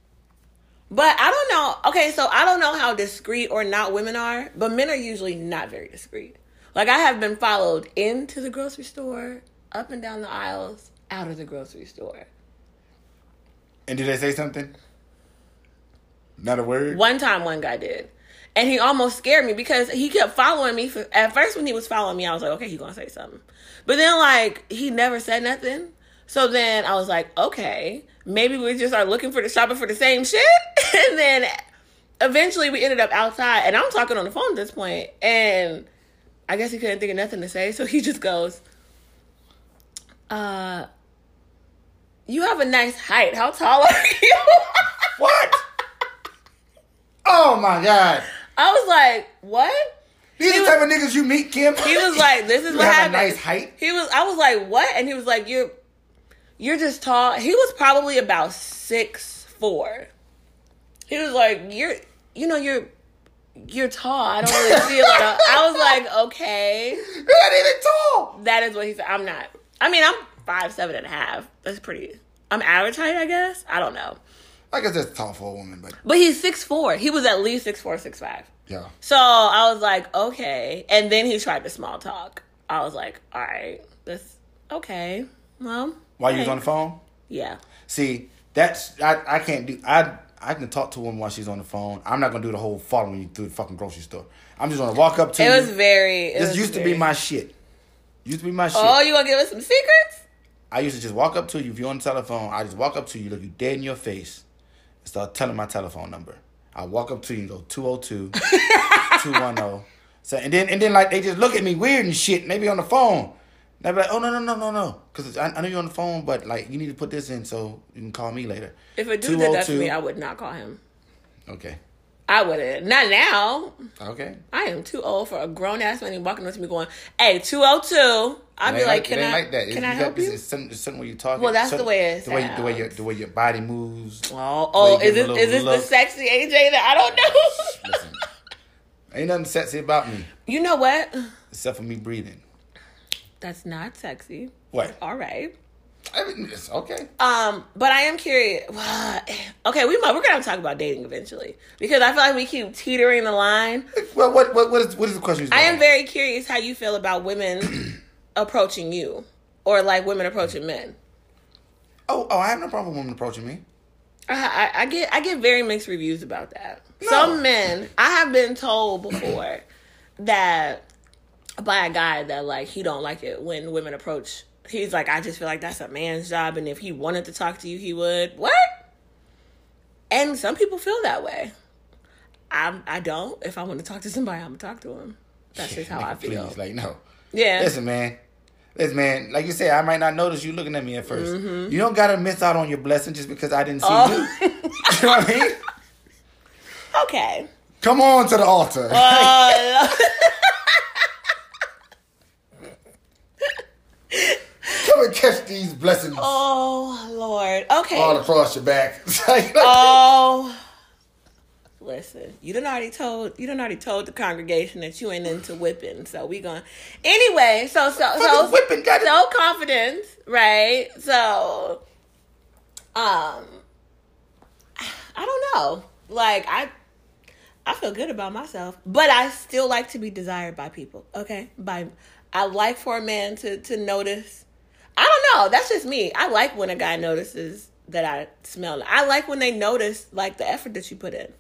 But I don't know. Okay, so I don't know how discreet or not women are, but men are usually not very discreet. Like I have been followed into the grocery store, up and down the aisles, out of the grocery store. And did they say something? Not a word. One time, one guy did, and he almost scared me because he kept following me. For, at first, when he was following me, I was like, okay, he's gonna say something. But then, like, he never said nothing. So then I was like, okay, maybe we just are looking for the shopping for the same shit. and then eventually we ended up outside, and I'm talking on the phone at this point, and I guess he couldn't think of nothing to say, so he just goes, uh. You have a nice height. How tall are you? Oh my god! I was like, what? These He the was- type of niggas you meet, Kim. He was like, "This is You what have a happened." nice height. He was. I was like, "What?" And he was like, "You're, you're just tall." He was probably about six four. He was like, "You're, you know, you're, you're tall. I don't really feel it." I was like, "Okay, You're not even tall. that is what he said." I'm not. I mean, I'm five seven and a half. That's pretty. I'm average height, I guess. I don't know, I guess that's tall for a woman, but but he's six four. He was at least six four, six five. yeah. So I was like, okay. And then he tried to small talk. I was like, all right, that's okay. Well, While you was on the phone. Yeah. See, that's I, I can't do I I can talk to a woman while she's on the phone. I'm not gonna do the whole following you through the fucking grocery store. I'm just gonna walk up to It you. was very. It this was used to be my shit. Used to be my shit. Oh, you gonna give us some secrets? I used to just walk up to you if you're on the telephone. I just walk up to you, look you dead in your face, start telling my telephone number. I walk up to you and go 202 210. So and then and then like they just look at me weird and shit. maybe on the phone. They be like, oh no no no no no, because I, I know you're on the phone, but like you need to put this in so you can call me later. If a dude did that to me, I would not call him. Okay. I wouldn't. Not now. Okay. I am too old for a grown ass man walking up to me going, "Hey, two oh two. I'd be like, "Can I? like that. Can It's- I help it's- you?" It's something, it's something you talk. Well, that's the way it the way, the way your the way your body moves. Oh, oh, is give it is this little the sexy AJ that I don't know? Listen, ain't nothing sexy about me you know what? except for me breathing. That's not sexy. What? All right. I mean, it's okay. Um, but I am curious. Okay, we might we're gonna talk about dating eventually because I feel like we keep teetering the line. Well, what what what is what is the question? I am very curious how you feel about women approaching you or like women approaching men. Oh, oh, I have no problem with women approaching me. I, I, I get I get very mixed reviews about that. No. Some men I have been told before that by a guy that like he don't like it when women approach. He's like, I just feel like that's a man's job, and if he wanted to talk to you, he would. What? And some people feel that way. I I don't. If I want to talk to somebody, I'm gonna talk to him. That's just how I Nigga, feel. Please, like no. Yeah. Listen, man. Listen, man. Like you said, I might not notice you looking at me at 1st Mm-hmm. You don't gotta miss out on your blessing just because I didn't see Oh. you. you know what I mean? okay. Come on to the altar. Uh, Come and catch these blessings oh Lord. Okay. all across your back. Oh, listen, you done already told you done already told the congregation that you ain't into whipping, so we gonna anyway. So so so whipping, got it. so confidence, right? So, um, I don't know. Like I, I feel good about myself, but I still like to be desired by people. Okay, by I like for a man to to notice. I don't know. That's just me. I like when a guy notices that I smell. I like when they notice like the effort that you put in.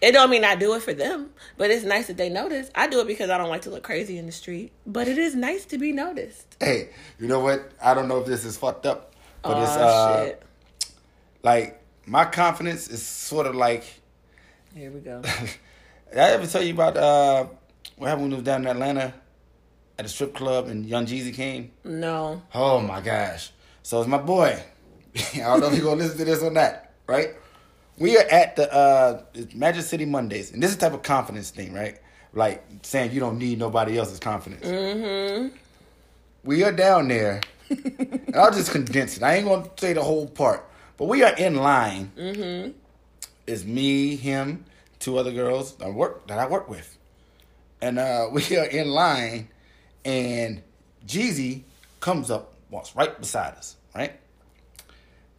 It don't mean I do it for them, but it's nice that they notice. I do it because I don't like to look crazy in the street, but it is nice to be noticed. hey, you know what? I don't know if this is fucked up, but oh it's uh shit! like my confidence is sort of like Here we go. Did I ever tell you about uh what happened when we was down in Atlanta at a strip club and Young Jeezy came? No. Oh my gosh. So it's my boy. I don't know if you're gonna listen to this or not, right? We are at the uh Magic City Mondays, and this is the type of confidence thing, right? Like saying you don't need nobody else's confidence. Mm-hmm. We are down there, and I'll just condense it. I ain't gonna say the whole part, but we are in line. Mm-hmm. It's me, him, two other girls that I work that I work with, and uh, we are in line, and Jeezy comes up, walks right beside us, right,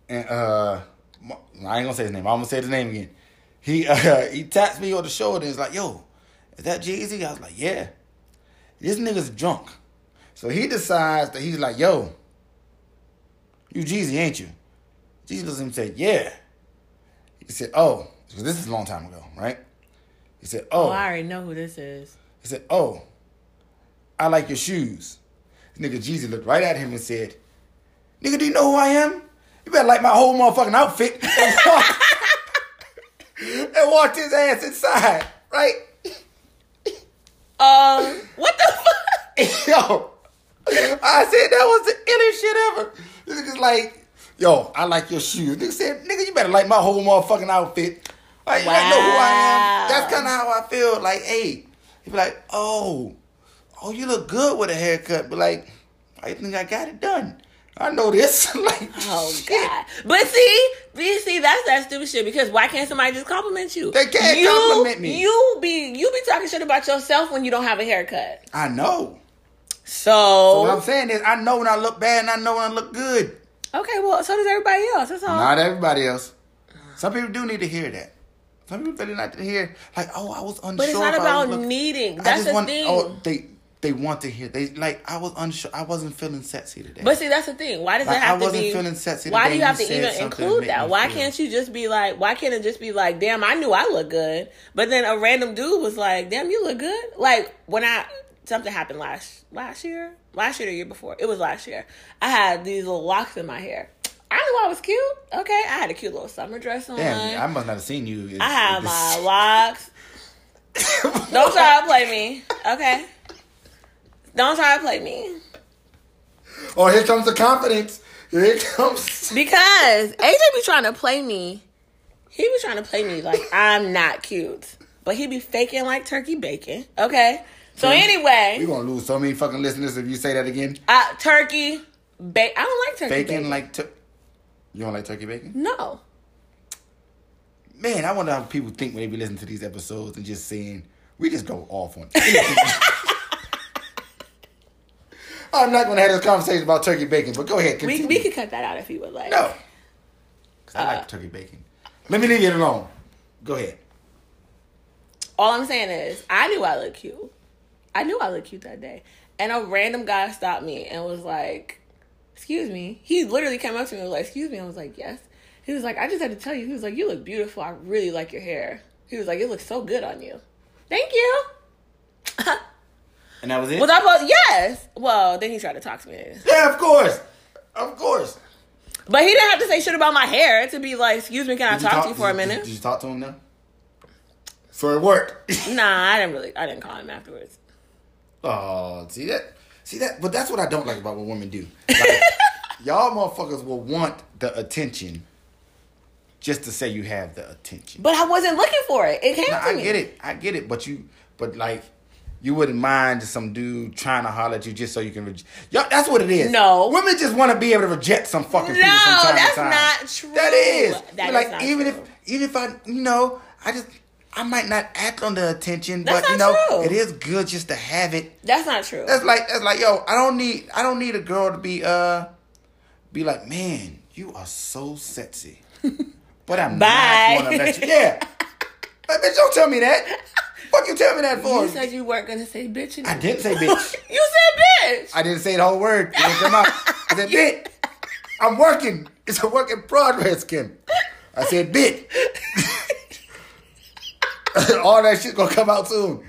and uh, I ain't gonna say his name. I'm gonna say his name again. He uh, he taps me on the shoulder and is like, "Yo, is that Jeezy?" I was like, "Yeah." This nigga's drunk, so he decides that he's like, "Yo, you Jeezy, ain't you?" Jeezy him and said, "Yeah." He said, "Oh, 'cause this is a long time ago, right?" He said, Oh, "Oh." I already know who this is. He said, "Oh, I like your shoes." This nigga Jeezy looked right at him and said, "Nigga, do you know who I am? You better like my whole motherfucking outfit." And walked, and walked his ass inside, right? Um, what the fuck? yo, I said that was the illest shit ever. This nigga's like, yo, I like your shoes. Nigga said, nigga, you better like my whole motherfucking outfit. Like, you better know who I am. That's kind of how I feel. Like, hey, he be like, oh, oh, you look good with a haircut. But like, I think I got it done. I know this. like, Oh shit. god! But see, see, that's that stupid shit. Because why can't somebody just compliment you? They can't you, compliment me. You be you be talking shit about yourself when you don't have a haircut. I know. So, What I'm saying is, I know when I look bad and I know when I look good. okay, well, so does everybody else. That's all. Not everybody else. Some people do need to hear that. Some people really like to hear, like, oh, I was unsure. but it's not if I was about look- needing. That's the want, oh, thing. Oh, they they want to hear. They like I was unsure. I wasn't feeling sexy today. But see, that's the thing. Why does Like, it have I to wasn't be? feeling sexy Why do you have You to even include that? Why feel. can't you just be like? Why can't it just be like, damn, I knew I looked good, but then a random dude was like, damn, you look good. Like when I something happened last last year, last year, the year before, it was last year. I had these little locks in my hair. I knew I was cute. Okay, I had a cute little summer dress on. Damn, I must not have seen you. I had my locks. Don't try to play me, okay? Don't try to play me. Oh, here comes the confidence. Here it comes. Because AJ be trying to play me. He was trying to play me like I'm not cute, but he be faking like turkey bacon. Okay. So anyway, We're gonna lose so many fucking listeners if you say that again. uh, turkey bacon. I don't like turkey Bacon bacon. like tur- you don't like turkey bacon? no. Man, I wonder how people think when they be listening to these episodes and just saying we just go off on. I'm not gonna have this conversation about turkey bacon, but go ahead. We Continue. we could cut that out if you would like. no, 'Cause I Uh, like turkey bacon. Let me leave it alone. Go ahead. All I'm saying is, I knew I looked cute. I knew I looked cute that day. And a random guy stopped me and was like, Excuse me. He literally came up to me and was like, Excuse me. I was like, Yes. He was like, I just had to tell you. He was like, You look beautiful. I really like your hair. He was like, It looks so good on you. Thank you. And that was it. Was I supposed? Yes. Well, then he tried to talk to me. yeah, of course, of course. But he didn't have to say shit about my hair to be like, Excuse me, can I you talk, to you for a did minute? Did, you talk to him now? For work. worked. Nah, I didn't really. I didn't call him afterwards. Oh, see that? See that? But that's what I don't like about what women do. Like, y'all motherfuckers will want the attention just to say you have the attention. But I wasn't looking for it. It came Now, to I me. get it. I get it. But you, but like, you wouldn't mind some dude trying to holler at you just so you can reject. Y'all, that's what it is. No. Women just want to be able to reject some fucking people No, from time that's to time. not true. That is. That is like not even true. if even if I you know I just I might not act on the attention, That's but you know true. it is good just to have it. That's not true. That's like that's like yo. I don't need I don't need a girl to be uh be like man you are so sexy, but I'm Bye. not gonna let you. Yeah, like, bitch, don't tell me that. Fuck you, tell me that for. You said you weren't gonna say bitch. and- I didn't say bitch. You said bitch. I didn't say the whole word. It didn't come out. I said bitch. I'm working. It's a work in progress, Kim. I said bitch. All that shit gonna come out soon.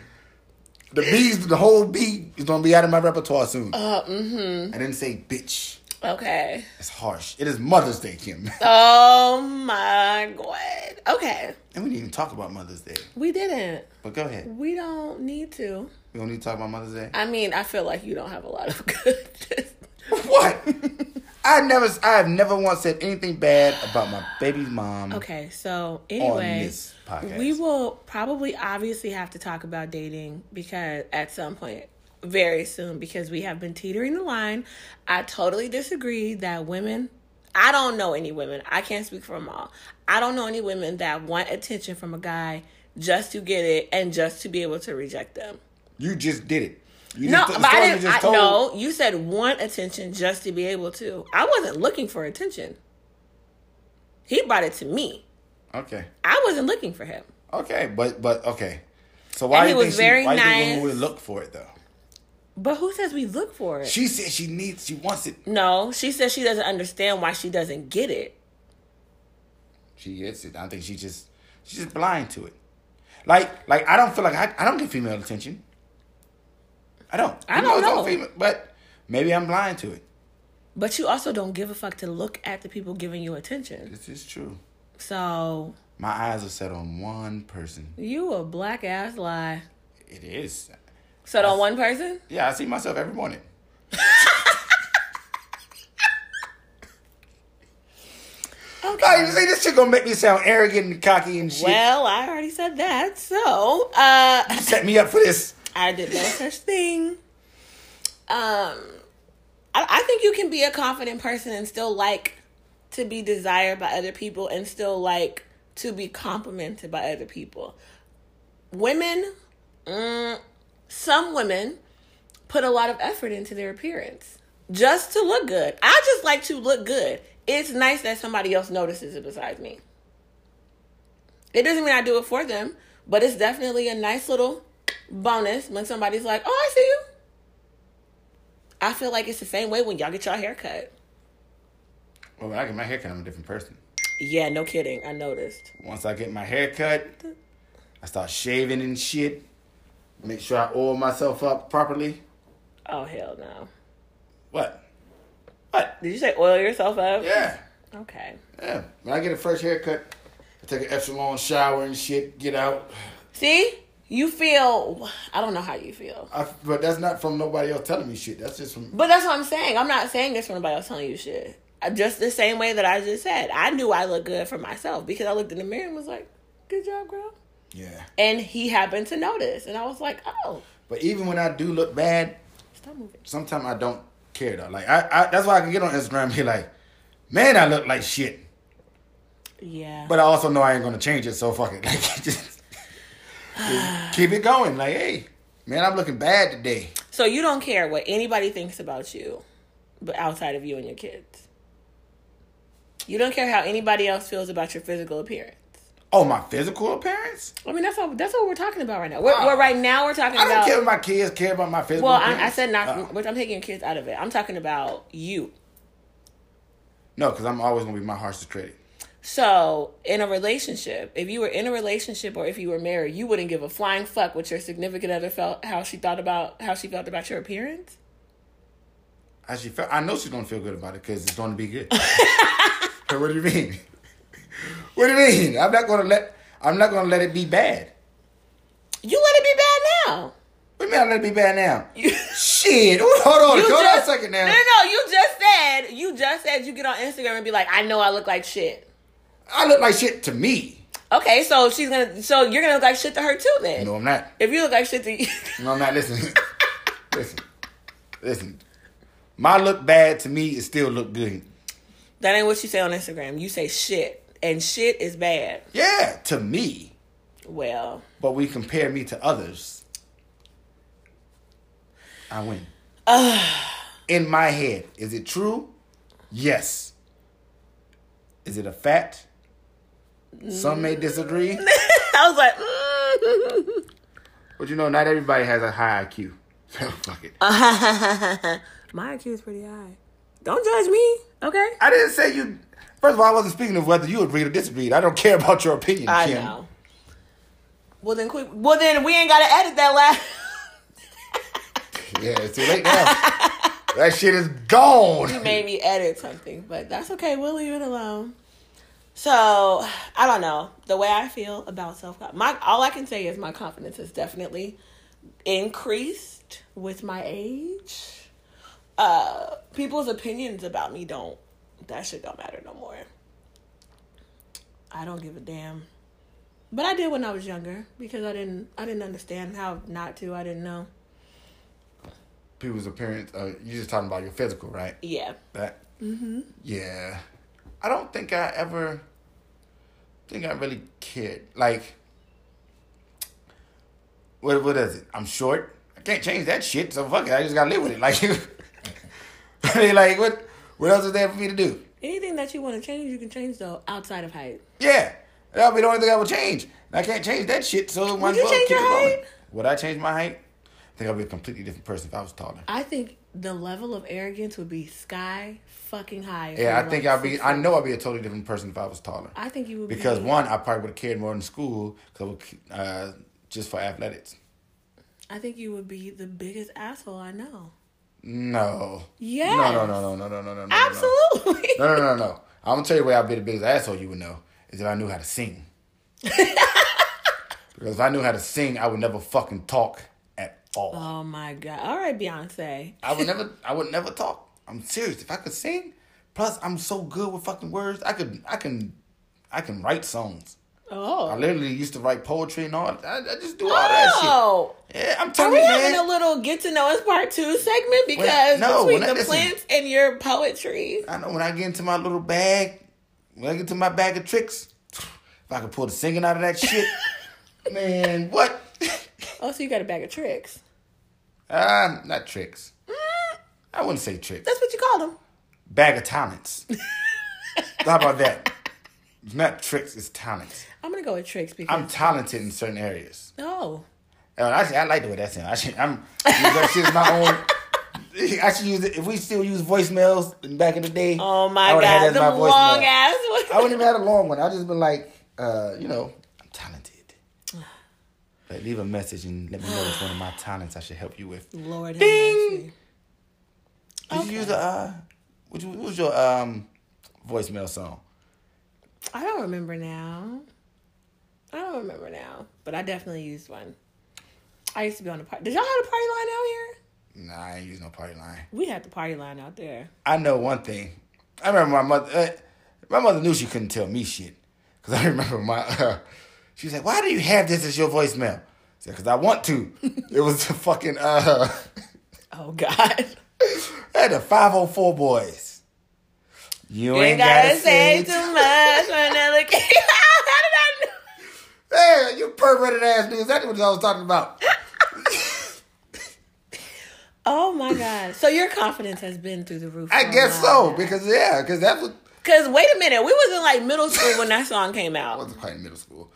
The bees, the whole bee is gonna be out of my repertoire soon. Uh, mm-hmm. I didn't say bitch. Okay. It's harsh. It is Mother's Day, Kim. Oh my god. Okay. And we didn't even talk about Mother's Day. We didn't. But go ahead. We don't need to. We don't need to talk about Mother's Day. I mean, I feel like you don't have a lot of good. What? I never, I have never once said anything bad about my baby's mom. okay, so anyway, we will probably obviously have to talk about dating because at some point very soon because we have been teetering the line. I totally disagree that women I don't know any women. I can't speak for them all. I don't know any women that want attention from a guy just to get it and just to be able to reject them. You just did it. You No, just, but I you didn't. just I, no, you said want attention just to be able to. I wasn't looking for attention. He brought it to me. Okay. I wasn't looking for him. Okay, but but okay. So why And he you was very she, why you nice. women would look for it though? But who says we look for it? She said she needs, she wants it. no, she says she doesn't understand why she doesn't get it. She gets it. I think she just she's just blind to it. Like like I don't feel like I, I don't get female attention. I don't. I don't it's all know. Female, but maybe I'm blind to it. But you also don't give a fuck to look at the people giving you attention. This is true. So My eyes are set on one person. you a black ass lie. It is. Set on one person? Yeah, I see myself every morning. Okay. Like, see, this shit gonna make me sound arrogant and cocky and shit. Well, I already said that. So, uh Set me up for this. I did no such thing. Um, I, I think you can be a confident person and still like to be desired by other people and still like to be complimented by other people. Women, mm, some women put a lot of effort into their appearance just to look good. I just like to look good. It's nice that somebody else notices it besides me. It doesn't mean I do it for them, but it's definitely a nice little bonus when somebody's like, "Oh, I see you." I feel like it's the same way when y'all get your hair cut. Well, when I get my hair cut, I'm a different person. Yeah, no kidding. I noticed. Once I get my hair cut, I start shaving and shit. Make sure I oil myself up properly. Oh hell no! What? What? Did you say oil yourself up? Yeah. Okay. Yeah. When I get a fresh haircut, I take an extra long shower and shit, get out. See, you feel. I don't know how you feel, I, but that's not from nobody else telling me shit. That's just from. but that's what I'm saying. I'm not saying this from nobody else telling you shit. just the same way that I just said. I knew I looked good for myself because I looked in the mirror and was like, "Good job, girl." Yeah. And he happened to notice, and I was like, "Oh, But even when I do look bad, stop moving." sometimes I don't care though. Like I, I that's why I can get on Instagram and be like, man, I look like shit. Yeah. But I also know I ain't gonna change it, so fuck it. Like just, just keep it going. Like, hey, man, I'm looking bad today. so you don't care what anybody thinks about you, but outside of you and your kids. You don't care how anybody else feels about your physical appearance. Oh, my physical appearance? I mean, that's what that's what we're talking about right now. We're, Ah. we're right now we're talking I don't about. care if my kids care about my physical well, I, I said not. Uh, which I'm taking your kids out of it. I'm talking about you. no, because I'm always gonna be my harshest critic. So, in a relationship, if you were in a relationship or if you were married, you wouldn't give a flying fuck what your significant other felt, how she thought about how she felt about your appearance. I she felt, I know she's gonna feel good about it because it's gonna be good. What do you mean? What do you mean? I'm not gonna let I'm not gonna let it be bad. You let it be bad now. What do you mean I let it be bad now? You, Shit, hold on, you hold on a second now. No, no, no. You just said you just said you get on Instagram and be like, I know I look like shit. I look like shit to me. Okay, so she's gonna, so you're gonna look like shit to her too then. No, I'm not. If you look like shit to you, No, I'm not. Listen, listen, listen. My look bad to me is still look good. that ain't what you say on Instagram. You say shit, and shit is bad. Yeah, to me. Well, But we compare me to others. I win. In my head, is it true? Yes. Is it a fact? Some may disagree. I was like, mm. But you know, not everybody has a high IQ. So fuck it. my IQ is pretty high. Don't judge me, okay? I didn't say you. First of all, I wasn't speaking of whether you agreed or disagreed. I don't care about your opinion, I Kim. know. Well then, quick. Well then, we ain't gotta edit that last. Yeah, it's too late now. that shit is gone. you made me edit something, but that's okay. We'll leave it alone. So I don't know the way I feel about self. My all I can say is my confidence has definitely increased with my age. Uh, people's opinions about me don't. That shit don't matter no more. I don't give a damn. But I did when I was younger because I didn't. I didn't understand how not to. I didn't know. People's appearance. Uh, you just talking about your physical, right? Yeah. That. Mm-hmm. Yeah. I don't think I ever. Think I really cared. Like. What what is it? I'm short. I can't change that shit. So fuck it. I just gotta live with it. Like. I mean, like what? What else is there for me to do? Anything that you want to change, you can change though outside of height. Yeah. That'll be the only thing I would change. And I can't change that shit, so as you change your height? Would I change my height? I think I'd be a completely different person if I was taller. I think the level of arrogance would be sky fucking high. Yeah, I were, think I'd be. I know I'd be a totally different person if I was taller. I think you would Because be, one, I probably would have cared more in school, cause uh, just for athletics. I think you would be the biggest asshole I know. No. Yeah. No, no, no, no, no, no, no, no. Absolutely. No, no, no, no. I'm gonna tell you where I'd be the biggest asshole you would know is if I knew how to sing. because if I knew how to sing, I would never fucking talk at all. Oh my god! All right, Beyonce. I would never. I would never talk. I'm serious. If I could sing, plus I'm so good with fucking words, I could. I can. I can write songs. I Oh. literally used to write poetry and all. I, I just do all that Oh. shit. Yeah, I'm Are telling we you, having man. a little get to know us part two segment because no, between when I- the listen. plants and your poetry? I know when I get into my little bag, when I get to my bag of tricks, if I could pull the singing out of that shit, man, what? Oh, so you got a bag of tricks? Ah, not tricks. I wouldn't say tricks. That's what you call them. Bag of talents. How about that? Not tricks, it's talents. I'm gonna go with tricks because I'm talented in certain areas. oh, Uh, Actually, I like the way that sounds. I should, I'm use that shit my own. I should use it if we still use voicemails back in the day. oh my I would've had god, the my voicemail. long ass. I wouldn't even had a long one. I just been like, uh, you know, I'm talented. Like, leave a message and let me know it's one of my talents I should help you with. Lord Ding! Did Okay. you use a uh, what was your um voicemail song? I don't remember now. I don't remember now, but I definitely used one. I used to be on the party. Did y'all have a party line out here? Nah, I ain't use no party line. We had the party line out there. I know one thing. I remember my mother. Uh, my mother knew she couldn't tell me shit because I remember my. Uh, she was like, "Why do you have this as your voicemail?" I said, "Because I want to." it was the fucking. Uh, Oh God. I had the five hundred four boys. You You ain't gotta say too much for another kid. How did I know? Hey, you perverted ass niggas. That's what I was talking about. Oh my God. So your confidence has been through the roof. I guess so because yeah, because that was Because wait a minute, we was in like middle school when that song came out. I wasn't quite in middle school.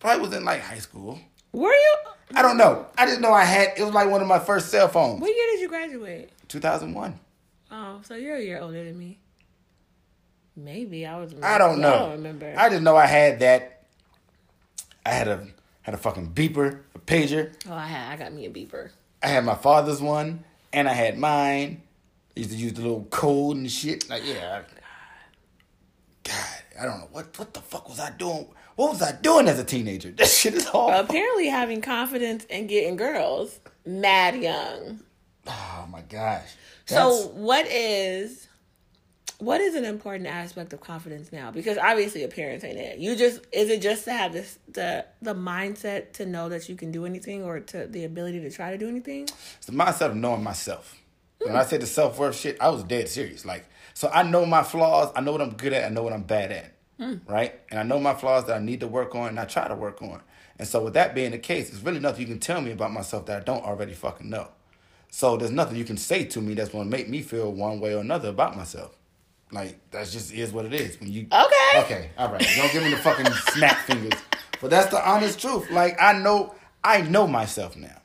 Probably was in like high school. Were you? I don't know. I just know I had. It was like one of my first cell phones. What year did you graduate? Two thousand one. Oh, so you're a year older than me. Maybe I was. I don't know. I don't remember. I just know I had that. I had a had a fucking beeper, a pager. oh, I had. I got me a beeper. I had my father's one, and I had mine. I used to use the little code and shit. Like yeah. I- God, I don't know what what the fuck was I doing. What was I doing as a teenager? This shit is awful. Apparently, having confidence in getting girls, mad young. Oh my gosh. So, what is what is an important aspect of confidence now? Because obviously, appearance ain't it. You just is it just to have this the the mindset to know that you can do anything, or to the ability to try to do anything? it's the mindset of knowing myself. Hmm. When I said the self worth shit, I was dead serious. Like, so I know my flaws. I know what I'm good at. I know what I'm bad at. Hmm. Right? And I know my flaws that I need to work on, and I try to work on. And so, with that being the case, there's really nothing you can tell me about myself that I don't already fucking know. So there's nothing you can say to me that's gonna make me feel one way or another about myself. Like that's just is what it is. When you Okay. okay, all right, don't give me the fucking snap fingers. But that's the honest truth. Like I know, I know myself now.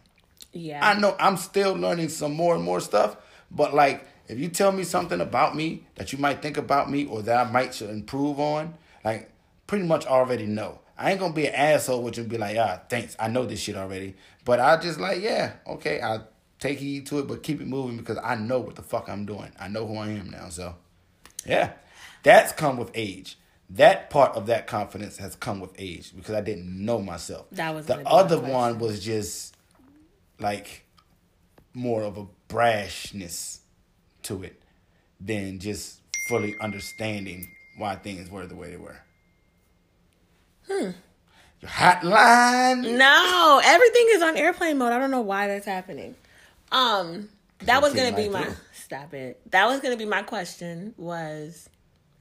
Yeah, I know I'm still learning some more and more stuff, but like if you tell me something about me that you might think about me or that I might should improve on, like pretty much already know. I ain't gonna be an asshole with you and be like, ah, thanks, I know this shit already. But I just like, yeah, okay, I'll take heed to it, but keep it moving because I know what the fuck I'm doing. I know who I am now. So yeah. That's come with age. That part of that confidence has come with age because I didn't know myself. That was the gonna be my other one was just like more of a brashness to it than just fully understanding why things were the way they were. Hmm. Your hotline. no, everything is on airplane mode. I don't know why that's happening. Um, that was gonna be my through. Stop it. That was gonna be my question. Was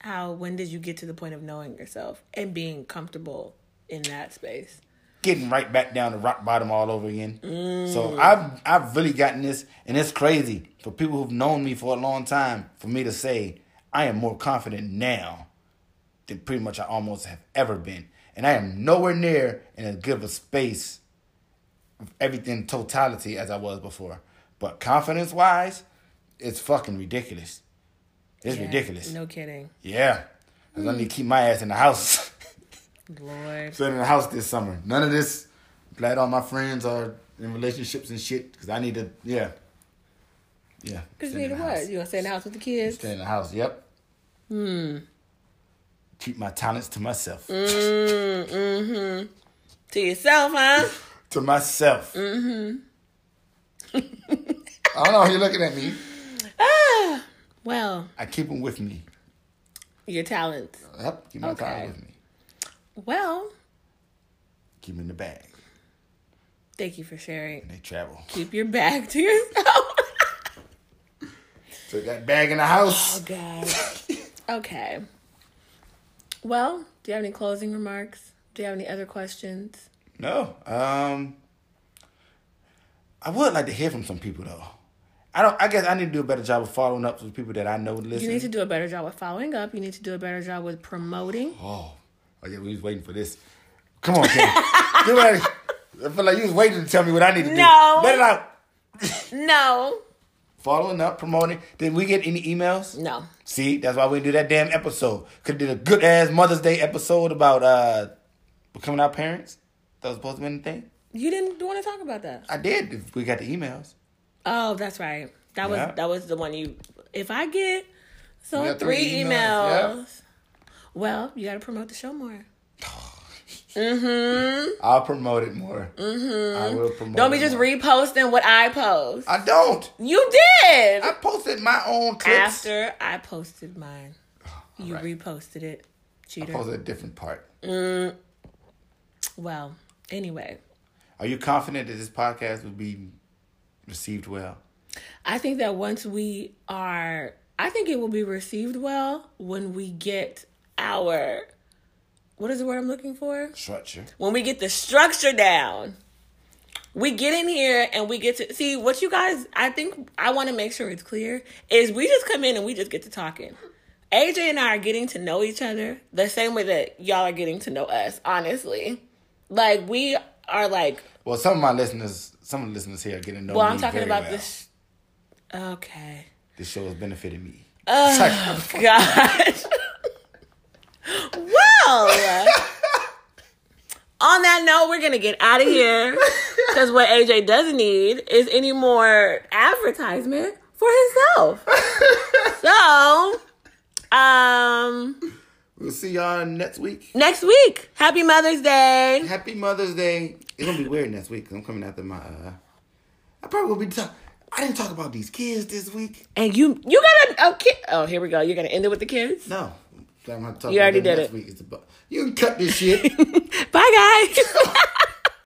how when did you get to the point of knowing yourself and being comfortable in that space? getting right back down to rock bottom all over again. Mm. So I've I've really gotten this, and it's crazy for people who've known me for a long time. For me to say I am more confident now than pretty much I almost have ever been, and I am nowhere near in as good of a space of everything totality as I was before. But confidence wise, it's fucking ridiculous. It's Yeah, ridiculous. No kidding, Yeah, 'Cause I need to keep my ass in the house. Lord. Staying in the house this summer. None of this. Glad all my friends are in relationships and shit. Cause I need to. Yeah. Yeah. Cause stay you need to what? house. You gonna stay in the house with the kids? Stay in the house. Yep. Hmm. Keep my talents to myself. Mm, mm-hmm. To yourself, huh? To myself. Mm-hmm. I don't know you're looking at me. Ah, well, I keep them with me. your talents. Yep. Keep my Okay. talents with me. Well, Keep them in the bag. thank you for sharing. And they travel. Keep your bag to yourself. So that bag in the house. oh God. Okay. Well, do you have any closing remarks? Do you have any other questions? No. Um I would like to hear from some people though. I don't I guess I need to do a better job of following up with people that I know listen. You need to do a better job with following up. You need to do a better job with promoting. Oh. Oh yeah, we was waiting for this. Come on, Kim. I feel like you was waiting to tell me what I need to do. No. Let it out. No. Following up, promoting. Did we get any emails? No. See, that's why we did that damn episode. Could have did a good ass Mother's Day episode about uh becoming our parents. That was supposed to be anything. You didn't want to talk about that. I did we got the emails. Oh, that's right. That was Yeah. that was the one you. If I get so three, three emails, emails, well, you got to promote the show more. Mm-hmm. I'll promote it more. Mm-hmm. I will promote. Don't be just more. reposting what I post. I don't. you did I posted my own clips. after I posted mine. You right. reposted it, I cheater. posted a different part. Well, anyway, Are you confident that this podcast will be received well? I think that once we are, I think it will be received well when we get our, what is the word I'm looking for? Structure. When we get the structure down. We get in here and we get to see what you guys. I think I want to make sure it's clear is we just come in and we just get to talking. AJ and I are getting to know each other the same way that y'all are getting to know us. Honestly, like we are like. Well, some of my listeners, some of the listeners here are getting to know Well, me I'm talking about well. this. Okay. This show has benefited me. Oh gosh. well, on that note, we're gonna get out of here because what AJ doesn't need is any more advertisement for himself. so, um, We'll see y'all next week. next week, Happy Mother's Day. Happy Mother's Day. It's gonna be weird next week because I'm coming after my. uh I probably will be. Talk- I didn't talk about these kids this week. And you, you got a, a kid. Oh, here we go. You're gonna end it with the kids. No, I'm gonna talk You already did it. Week. It's about, you can cut this shit. Bye, guys.